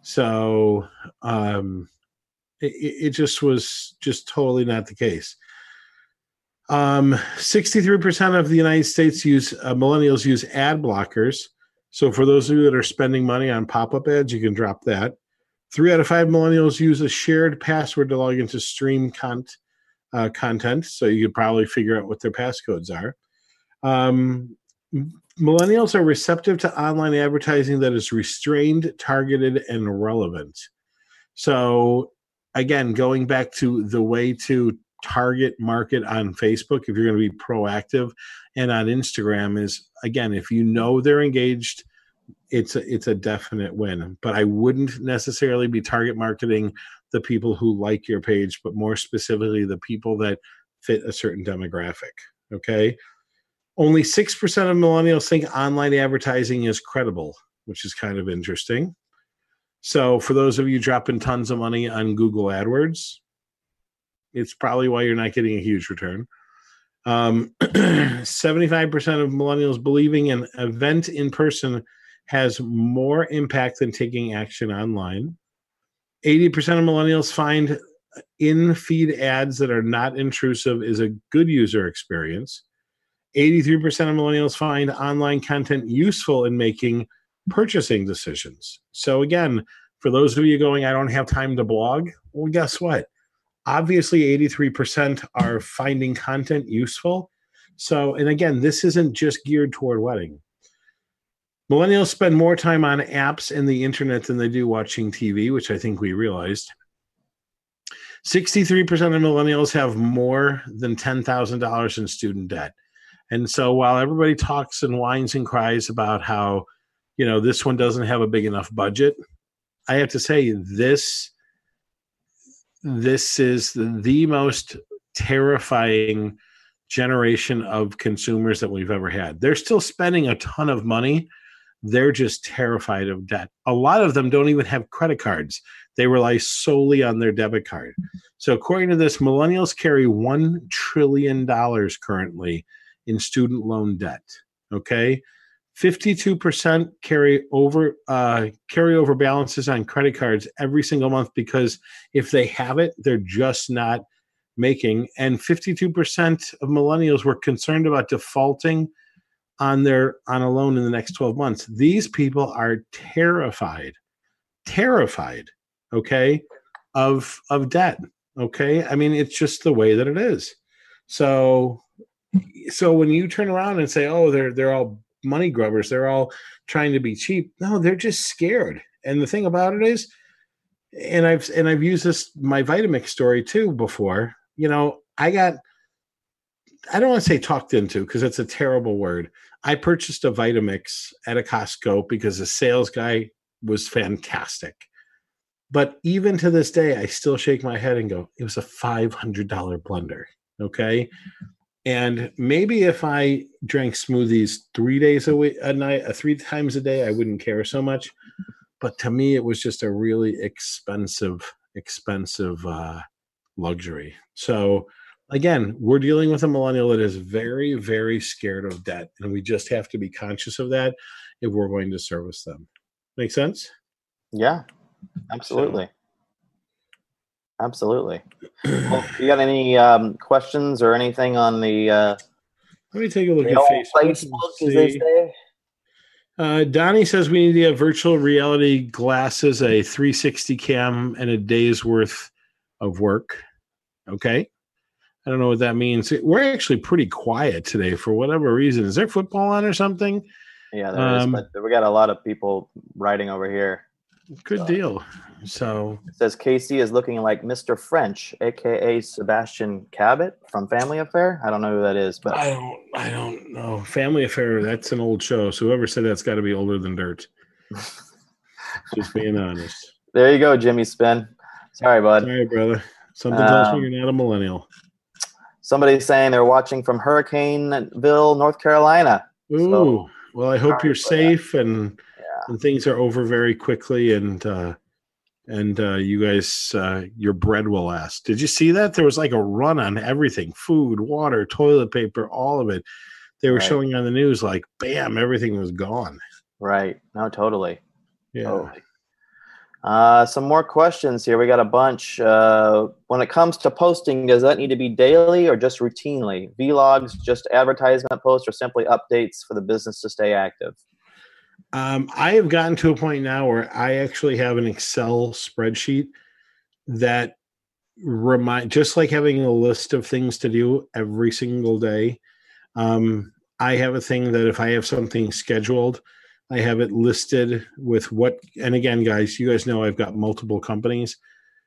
So um, it, it just was just totally not the case. Um, 63% of the United States use uh, millennials use ad blockers. So for those of you that are spending money on pop-up ads, you can drop that. Three out of five millennials use a shared password to log into stream content uh, content, so you could probably figure out what their passcodes are. Um, millennials are receptive to online advertising that is restrained, targeted, and relevant. So, again, going back to the way to target market on Facebook, if you're going to be proactive, and on Instagram, is again, if you know they're engaged it's a, it's a definite win. But I wouldn't necessarily be target marketing the people who like your page, but more specifically the people that fit a certain demographic. Okay. Only 6% of millennials think online advertising is credible, which is kind of interesting. So, for those of you dropping tons of money on Google AdWords, it's probably why you're not getting a huge return. Um, 75% of millennials believing an event in person has more impact than taking action online. 80% of millennials find in feed ads that are not intrusive is a good user experience. 83% of millennials find online content useful in making purchasing decisions. So, again, for those of you going, I don't have time to blog, well, guess what? Obviously, 83% are finding content useful. So, and again, this isn't just geared toward wedding. Millennials spend more time on apps and the internet than they do watching TV, which I think we realized. 63% of millennials have more than $10,000 in student debt. And so while everybody talks and whines and cries about how, you know, this one doesn't have a big enough budget, I have to say this this is the most terrifying generation of consumers that we've ever had. They're still spending a ton of money, they're just terrified of debt. A lot of them don't even have credit cards. They rely solely on their debit card. So, according to this, millennials carry $1 trillion currently in student loan debt. Okay. 52% carry over uh, carry over balances on credit cards every single month because if they have it, they're just not making. And 52% of millennials were concerned about defaulting on their on a loan in the next 12 months. These people are terrified terrified okay of of debt okay? I mean it's just the way that it is. So so when you turn around and say oh they're they're all money grubbers they're all trying to be cheap no they're just scared and the thing about it is and i've and i've used this my vitamix story too before you know i got i don't want to say talked into because it's a terrible word I purchased a Vitamix at a Costco because the sales guy was fantastic. But even to this day, I still shake my head and go, it was a $500 blender. Okay. And maybe if I drank smoothies three days a week, a night, uh, three times a day, I wouldn't care so much. But to me, it was just a really expensive, expensive uh, luxury. So again, we're dealing with a millennial that is very, very scared of debt, and we just have to be conscious of that if we're going to service them. Make sense? Yeah, absolutely. Absolutely. Well, you got any um, questions or anything on the uh, Let me take a look at Facebook. Facebook, as they say? Uh, Donnie says we need to have virtual reality glasses, a 360 cam, and a day's worth of work. Okay. I don't know what that means. We're actually pretty quiet today for whatever reason. Is there football on or something? Yeah, there is, Um, but we got a lot of people writing over here. Good deal. So, It says Casey is looking like Mr. French, aka Sebastian Cabot from Family Affair. I don't know who that is, but I don't, I don't know. Family Affair. That's an old show. So whoever said that's got to be older than dirt. Just being honest. there you go, Jimmy Spin. Sorry, bud. Sorry, brother. Something tells Um, me you're not a millennial. Somebody's saying they're watching from Hurricaneville, North Carolina. Ooh. so- well, I hope you're Sorry for that. safe and and things are over very quickly and uh and uh you guys uh your bread will last. Did you see that? There was like a run on everything, food, water, toilet paper, all of it. They were Right. showing on the news like bam, everything was gone. Right. No, totally. Yeah. Totally. Uh, some more questions here. We got a bunch. Uh, when it comes to posting, does that need to be daily or just routinely? Vlogs, just advertisement posts, or simply updates for the business to stay active? Um, I have gotten to a point now where I actually have an Excel spreadsheet that remind just like having a list of things to do every single day. Um, I have a thing that if I have something scheduled, I have it listed with what. And again, guys, you guys know I've got multiple companies,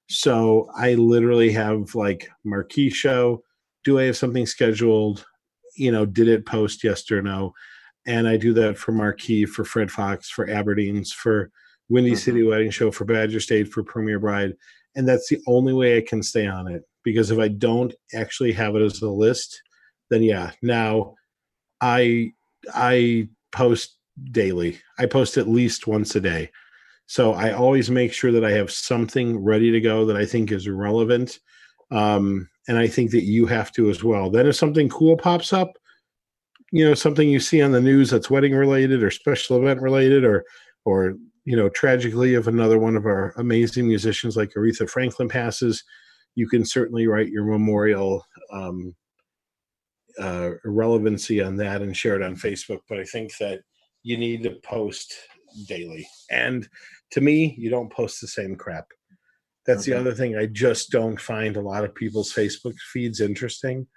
so I literally have like marquee show. Do I have something scheduled? You know, did it post yes or no? And I do that for Marquee, for Fred Fox, for Aberdeen's, for Windy Mhm. City Wedding Show, for Badger State, for Premier Bride, and that's the only way I can stay on it. Because if I don't actually have it as a list, then yeah. Now, I I post daily. I post at least once a day, so I always make sure that I have something ready to go that I think is relevant. Um, and I think that you have to as well. Then if something cool pops up, you know something you see on the news that's wedding related or special event related or or you know tragically if another one of our amazing musicians like aretha franklin passes you can certainly write your memorial um, uh, relevancy on that and share it on facebook. But i think that you need to post daily. And to me you don't post the same crap. That's the other thing. I just don't find a lot of people's facebook feeds interesting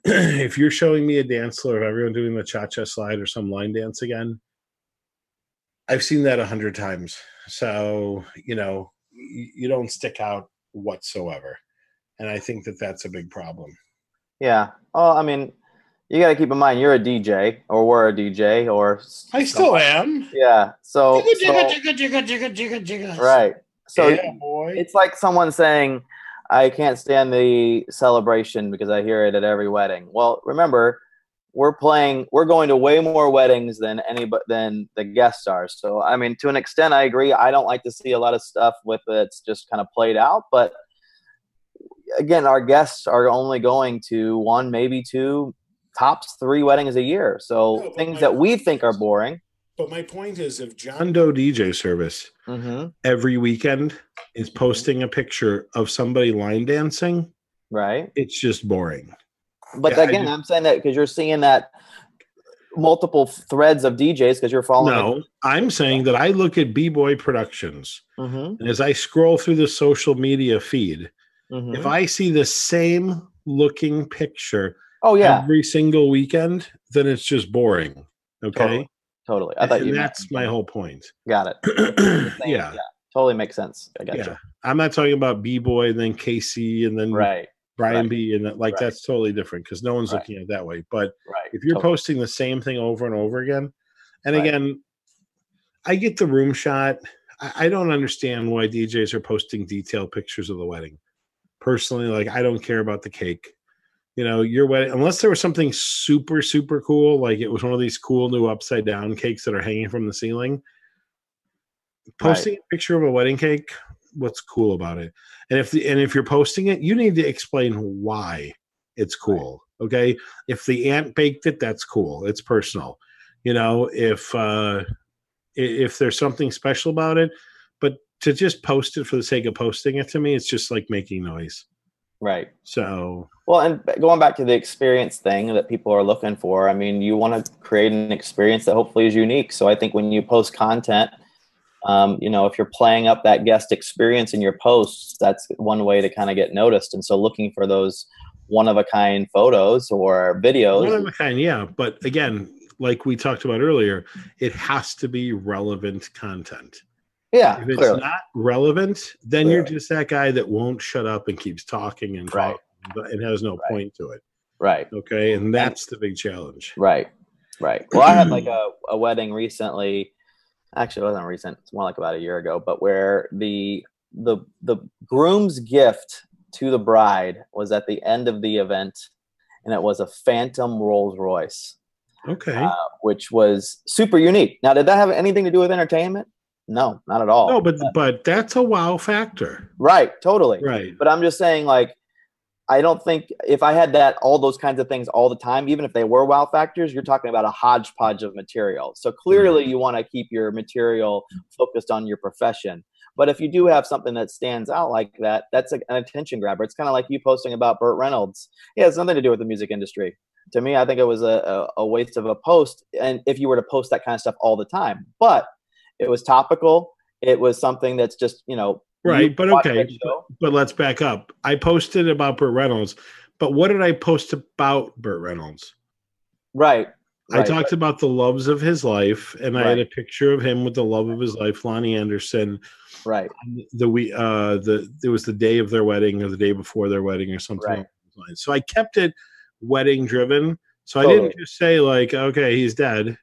if you're showing me a dance floor of everyone doing the cha-cha slide or some line dance again i've seen that a hundred times so you know you don't stick out whatsoever and i think that that's a big problem Yeah. Oh, I mean, you got to keep in mind you're a DJ or were a DJ or i still am yeah. So, so right. So yeah, boy it's like someone saying, "I can't stand the celebration because I hear it at every wedding." Well, remember, we're playing. We're going to way more weddings than any but than the guests are. So, I mean, to an extent, I agree. I don't like to see a lot of stuff with it's just kind of played out, but again, our guests are only going to one, maybe two, tops three weddings a year. So oh, things that we think are boring. But my point is if john doe dj service hmm every weekend is posting a picture of somebody line dancing Right. it's just boring But Yeah, again, do- I'm saying that because you're seeing that multiple threads of DJs because you're following. no i'm saying that i look at b-boy productions hmm and as i scroll through the social media feed hmm if I see the same looking picture oh yeah, every single weekend, then it's just boring. Okay. Totally. Totally. I thought and you. that's my whole point. got it. Same, yeah. totally makes sense. I got Yeah. you. I'm not talking about B Boy and then Casey and then Right. Brian right, B and that, like right. that's totally different because no one's Right. looking at it that way. But if you're totally. posting the same thing over and over again, and again, I get the room shot. I, I don't understand why DJs are posting detailed pictures of the wedding. Personally, like I don't care about the cake. You know, your wedding, unless there was something super, super cool, like it was one of these cool new upside down cakes that are hanging from the ceiling. Posting a picture of a wedding cake, what's cool about it? And if the, and if you're posting it, you need to explain why it's cool. Okay. If the aunt baked it, that's cool. It's personal. You know, if uh if there's something special about it, but to just post it for the sake of posting it to me, it's just like making noise. Right. So well, and going back to the experience thing that people are looking for, I mean, you want to create an experience that hopefully is unique. So I think when you post content, um, you know, if you're playing up that guest experience in your posts, that's one way to kind of get noticed. And so looking for those one of a kind photos or videos. One of a kind, yeah. But again, like we talked about earlier, it has to be relevant content. Yeah. If it's clearly. not relevant, then clearly. you're just that guy that won't shut up and keeps talking and right. talking and has no right. point to it. Right. Okay. And that's the big challenge. Right. Right. Well, I had like a, a wedding recently. Actually, it wasn't recent. It's more like about a year ago, but where the the the groom's gift to the bride was at the end of the event, and it was a Phantom Rolls Royce. Okay. Uh, which was super unique. Now, did that have anything to do with entertainment? No, not at all. No, but but that's a wow factor. Right, totally. Right. But I'm just saying, like, I don't think if I had that all those kinds of things all the time, even if they were wow factors, you're talking about a hodgepodge of material. So clearly, you want to keep your material focused on your profession. But if you do have something that stands out like that, that's an attention grabber. It's kind of like you posting about Burt Reynolds. Yeah, it's nothing to do with the music industry. To me, I think it was a, a, a waste of a post. And if you were to post that kind of stuff all the time, but it was topical. It was something that's just you know right. But okay, but, but let's back up. I posted about Burt Reynolds, but what did I post about Burt Reynolds? Right. I talked right. about the loves of his life, and right. I had a picture of him with the love of his life, Loni Anderson. Right. The we uh the it was the day of their wedding or the day before their wedding or something. Right. So I kept it wedding driven. So totally. I didn't just say like, okay, he's dead.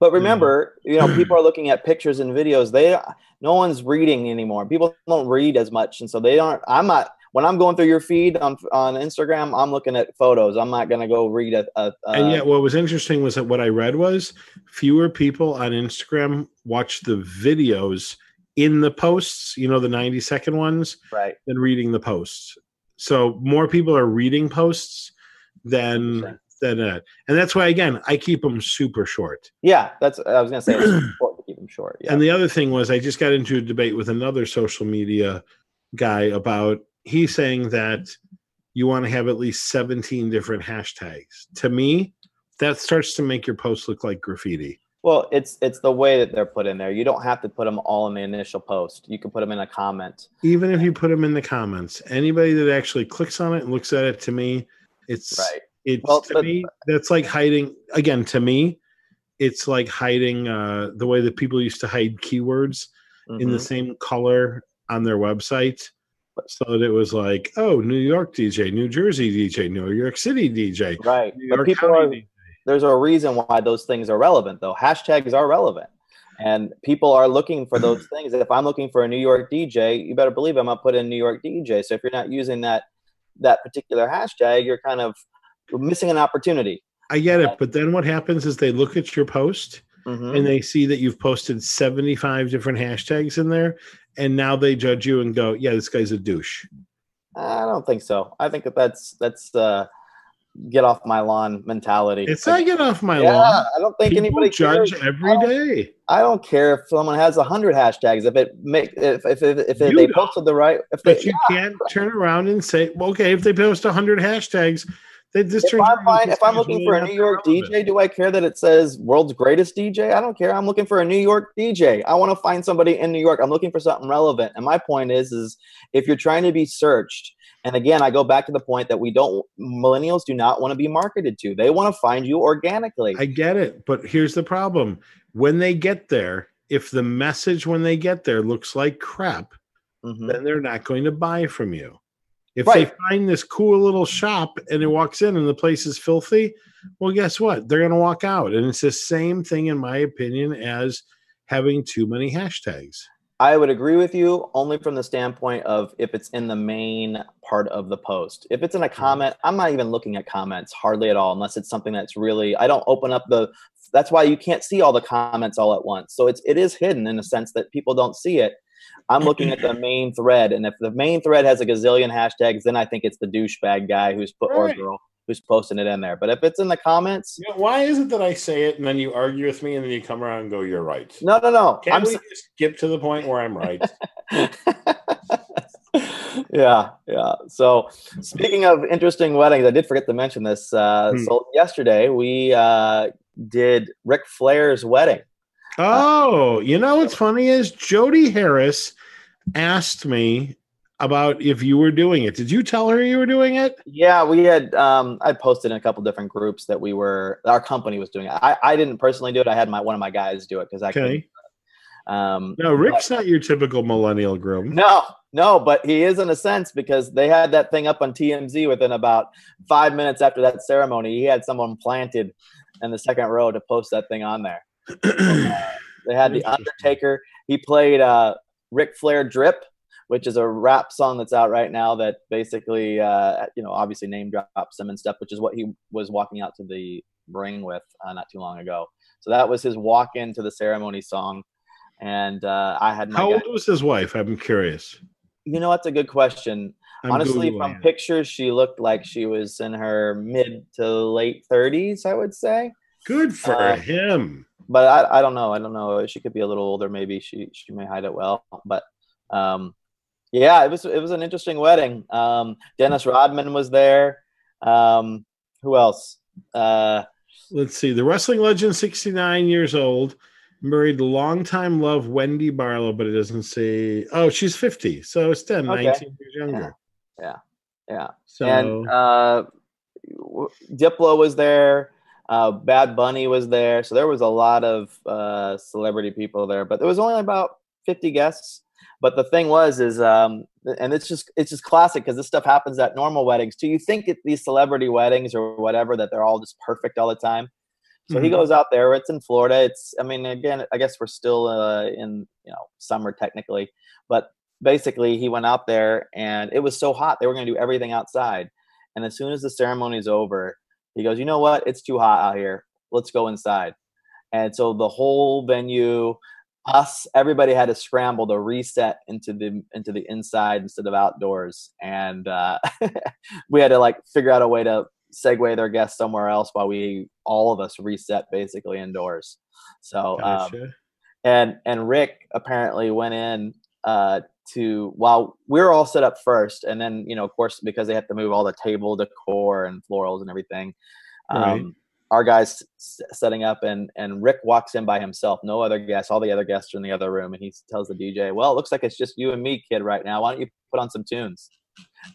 But mm-hmm. remember, you know, people are looking at pictures and videos. They no one's reading anymore. People don't read as much, and so they don't. I'm not when I'm going through your feed on on Instagram. I'm looking at photos. I'm not going to go read a, a, a. And yet, what was interesting was that what I read was fewer people on Instagram watch the videos in the posts. You know, the 90 second ones, right? Than reading the posts. So more people are reading posts than And that's why again I keep them super short. Yeah, that's I was gonna say important to keep them short. Yeah. And the other thing was I just got into a debate with another social media guy about he's saying that you want to have at least 17 different hashtags. To me, that starts to make your post look like graffiti. Well, it's it's the way that they're put in there. You don't have to put them all in the initial post. You can put them in a comment. Even if you put them in the comments, anybody that actually clicks on it and looks at it, to me, it's right. It's well, to but, me that's like hiding again. To me, it's like hiding uh, the way that people used to hide keywords mm-hmm. in the mm-hmm. same color on their website, so that it was like, oh, New York DJ, New Jersey DJ, New York City DJ, right? but people are, DJ. there's a reason why those things are relevant, though. Hashtags are relevant and people are looking for those things. If I'm looking for a New York DJ, you better believe I'm gonna put in New York DJ. So if you're not using that that particular hashtag, you're kind of we're missing an opportunity. I get it, but then what happens is they look at your post mm-hmm. and they see that you've posted 75 different hashtags in there, and now they judge you and go, "Yeah, this guy's a douche." I don't think so. I think that that's that's uh, get off my lawn mentality. It's like, not get off my yeah, lawn. I don't think People anybody judge cares. every I day. I don't care if someone has a hundred hashtags. If it make if if if, if they don't. posted the right, if but they, you yeah. can't turn around and say, well, "Okay, if they post a hundred hashtags." They just if, I'm, fine, if I'm looking for a New York DJ, do I care that it says world's greatest DJ? I don't care. I'm looking for a New York DJ. I want to find somebody in New York. I'm looking for something relevant. And my point is, is if you're trying to be searched, and again, I go back to the point that we don't millennials do not want to be marketed to. They want to find you organically. I get it, but here's the problem: when they get there, if the message when they get there looks like crap, mm-hmm. then they're not going to buy from you. If right. they find this cool little shop and it walks in and the place is filthy, well, guess what? They're going to walk out. And it's the same thing, in my opinion, as having too many hashtags. I would agree with you only from the standpoint of if it's in the main part of the post. If it's in a mm-hmm. comment, I'm not even looking at comments hardly at all unless it's something that's really I don't open up the that's why you can't see all the comments all at once. So it's it is hidden in a sense that people don't see it. I'm looking at the main thread, and if the main thread has a gazillion hashtags, then I think it's the douchebag guy who's put right. or girl. who's posting it in there. But if it's in the comments, You know, why is it that I say it and then you argue with me and then you come around and go, "You're right"? no, no, no. Can't I'm we just skip to the point where I'm right? yeah, yeah. So, speaking of interesting weddings, I did forget to mention this. Uh, Hmm. So yesterday we uh, did Ric Flair's wedding. Oh, you know what's funny is Jody Harris asked me about if you were doing it. Did you tell her you were doing it? Yeah, we had. Um, I posted in a couple different groups that we were. Our company was doing it. I, I didn't personally do it. I had my one of my guys do it because I couldn't. Okay. Um, No, Ric's not your typical millennial groom. No, no, but he is in a sense because they had that thing up on TMZ within about five minutes after that ceremony. He had someone planted in the second row to post that thing on there. They had the Undertaker. He played uh, Ric Flair "Drip," which is a rap song that's out right now. That basically, uh, you know, obviously name drops him and stuff, which is what he was walking out to the ring with uh, not too long ago. So that was his walk into the ceremony song. And uh, I had my How guy- old was his wife? I'm curious. you know, that's a good question. I'm Honestly, Googling from pictures, she looked like she was in her mid to late 30s, I would say. good for uh, him. But I, I don't know. I don't know. She could be a little older. Maybe she she may hide it well. But um, yeah, it was it was an interesting wedding. Um, Dennis Rodman was there. Um, who else? Uh, Let's see. The wrestling legend, 69 years old, married longtime love Wendy Barlow, but it doesn't say. Oh, she's 50. So it's 10, Okay. 19 years younger. yeah, yeah. So and uh, Diplo was there. Uh, Bad Bunny was there, so there was a lot of uh, celebrity people there. But there was only about fifty guests. But the thing was, is um, and it's just it's just classic because this stuff happens at normal weddings too. You think at these celebrity weddings or whatever that they're all just perfect all the time. So he Mhm. goes out there. It's in Florida. It's I mean again I guess we're still uh, in you know summer technically, but basically he went out there and it was so hot they were going to do everything outside. And as soon as the ceremony is over, he goes, you know what? It's too hot out here. Let's go inside. And so the whole venue, us, everybody had to scramble to reset into the into the inside instead of outdoors. And uh, we had to like figure out a way to segue their guests somewhere else while we all of us reset basically indoors. So um, and and Ric apparently went in uh, to while we're all set up first, and then you know, of course, because they have to move all the table decor and florals and everything. Um, Right. Our guys setting up, and and Ric walks in by himself, no other guests. All the other guests are in the other room, and he tells the DJ, "Well, it looks like it's just you and me, kid, right now. Why don't you put on some tunes?"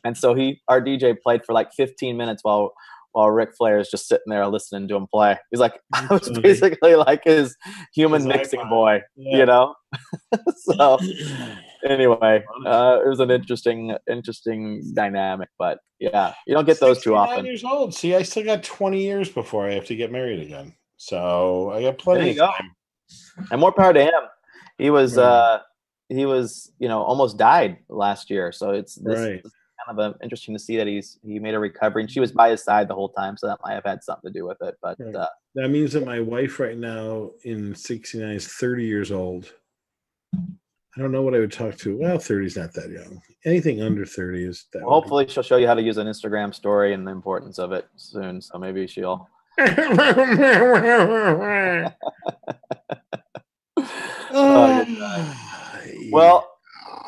And so he, our DJ, played for like 15 minutes while while Ric Flair is just sitting there listening to him play. He's like, I was basically like his human His mixing iPod. boy, Yeah. you know. so anyway, uh, it was an interesting, interesting dynamic. But yeah, you don't get those too often. years old. See, I still got 20 years before I have to get married again. So I got plenty of go. time. And more power to him. He was, uh, he was, you know, almost died last year. So it's this, Right. this kind of uh interesting to see that he's he made a recovery, and she was by his side the whole time. So that might have had something to do with it. But Right. uh, That means that my wife right now in 69 is 30 years old. I don't know what I would talk to. Well, 30 is not that young. Anything under 30 is that. well, hopefully she'll show you how to use an Instagram story and the importance of it soon. So maybe she'll. Oh, Well,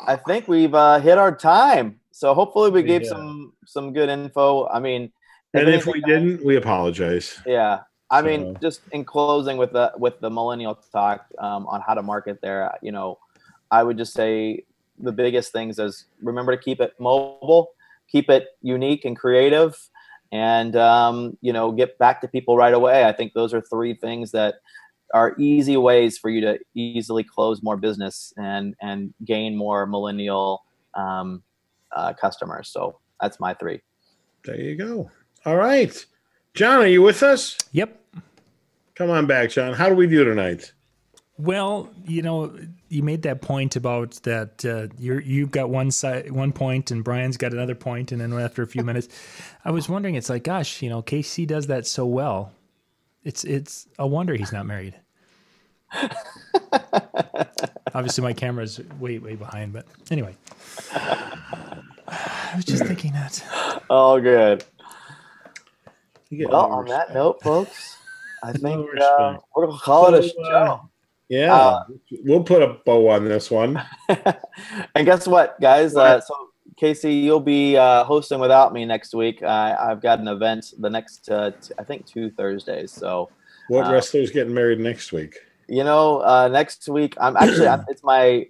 I think we've uh, hit our time. So hopefully we gave Yeah. some some good info. I mean, and if we didn't, we apologize. yeah. I mean, just in closing with the with the millennial talk um, on how to market there, you know, I would just say the biggest things is remember to keep it mobile, keep it unique and creative, and um, you know, get back to people right away. I think those are three things that are easy ways for you to easily close more business and and gain more millennial um, uh, customers. So that's my three. There you go. All right. John, are you with us? Yep. Come on back, John. How do we do tonight? Well, you know, you made that point about that uh, you're you've got one side one point and Brian's got another point, and then after a few minutes, I was wondering, it's like, gosh, you know, KC does that so well. It's it's a wonder he's not married. Obviously, my camera's way way behind, but anyway, I was just thinking that. Oh, good. You get Well, no on that note, folks, I think respect. uh, we're gonna call it a So, uh, show. Yeah, Uh, we'll put a bow on this one. and guess what, guys? Uh, so Casey, you'll be uh, hosting without me next week. I I've got an event the next, uh, t- I think, two Thursdays. So What Uh, wrestler's getting married next week? you know, uh, next week I'm actually I'm, it's my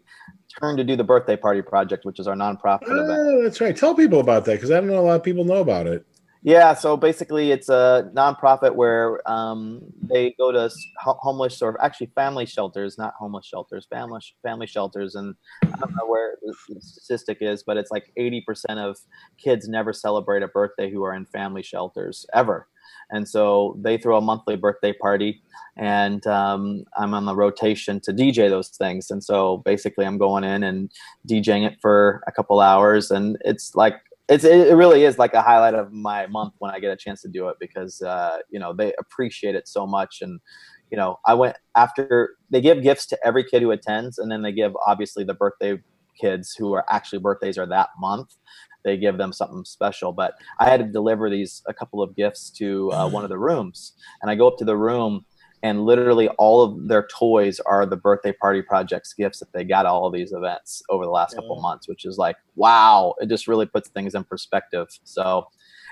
turn to do the birthday party project, which is our nonprofit event. Oh, that's right. Tell people about that because I don't know a lot of people know about it. Yeah, so basically, it's a nonprofit where um, they go to homeless or actually family shelters, not homeless shelters, family family shelters, and I don't know where the the statistic is, but it's like eighty percent of kids never celebrate a birthday who are in family shelters ever, and so they throw a monthly birthday party, and um, I'm on the rotation to DJ those things, and so basically, I'm going in and DJing it for a couple hours, and it's like it's it really is like a highlight of my month when I get a chance to do it because uh, you know they appreciate it so much. And you know I went after they give gifts to every kid who attends and then they give obviously the birthday kids who are actually birthdays are that month. They give them something special. But I had to deliver these a couple of gifts to uh, one of the rooms. And I go up to the room and literally all of their toys are the birthday party projects gifts that they got all of these events over the last couple months which is like wow it just really puts things in perspective so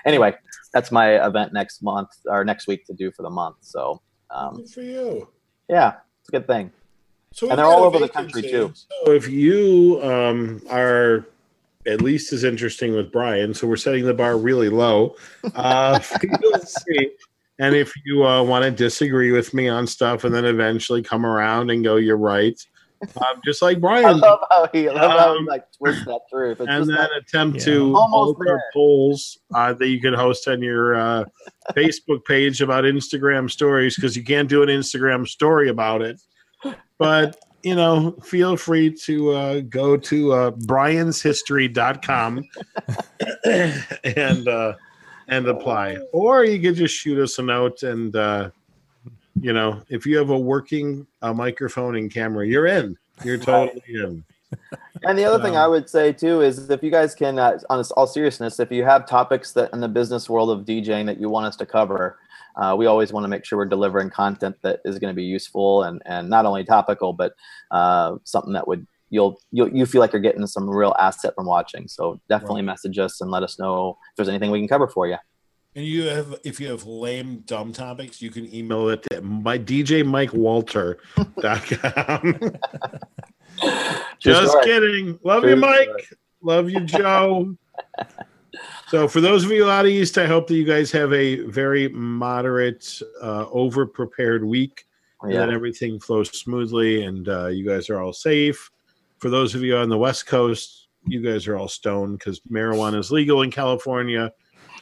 anyway that's my event next month or next week to do for the month so um, Good for you. yeah it's a good thing So And they're all over the country, too. So if you um, are at least as interesting with Brian, so we're setting the bar really low. Uh. And if you uh, want to disagree with me on stuff, and then eventually come around and go, "You're right," um, just like i Brian, love how he, I love how he Um, like twists that truth it's and just then like, attempt Yeah. to Almost alter there. polls uh, that you can host on your uh, Facebook page about Instagram stories because you can't do an Instagram story about it. But you know, feel free to uh, go to uh, brianshistory.com and uh, and apply, or you could just shoot us a note and. Uh, you know, if you have a working uh, microphone and camera, you're in. You're totally in. And the other thing Um, I would say too is if you guys can, uh, on all seriousness, if you have topics that in the business world of DJing that you want us to cover, uh, we always want to make sure we're delivering content that is going to be useful and, and not only topical, but uh, something that would you'll, you'll you feel like you're getting some real asset from watching. So definitely message us and let us know if there's anything we can cover for you. And you have, if you have lame, dumb topics, you can email it to my DJ Mike Walter.com. Just kidding. Love True you, Mike. story. Love you, Joe. so, for those of you out east, I hope that you guys have a very moderate, uh, over prepared week and that everything flows smoothly and uh, you guys are all safe. For those of you on the West Coast, you guys are all stoned because marijuana is legal in California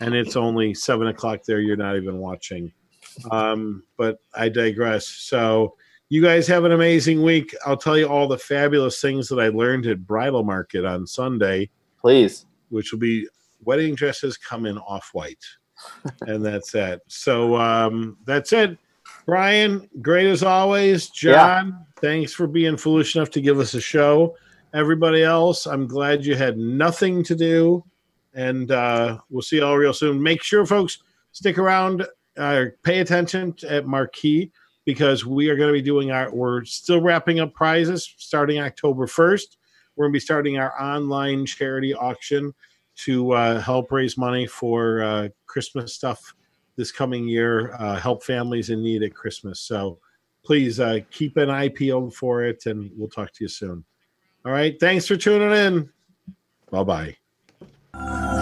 and it's only seven o'clock there. You're not even watching. Um, but I digress. So, you guys have an amazing week. I'll tell you all the fabulous things that I learned at Bridal Market on Sunday, Please. which will be wedding dresses come in off white. and that's that. So, um, that's it. Brian, great as always. John, thanks for being foolish enough to give us a show. Everybody else, I'm glad you had nothing to do. And uh, we'll see you all real soon. Make sure, folks, stick around, uh, pay attention at Marquee because we are going to be doing our, we're still wrapping up prizes starting October 1st. We're going to be starting our online charity auction to uh, help raise money for uh, Christmas stuff this coming year, uh, help families in need at Christmas. So please uh, keep an eye peeled for it, and we'll talk to you soon. All right. Thanks for tuning in. Bye bye.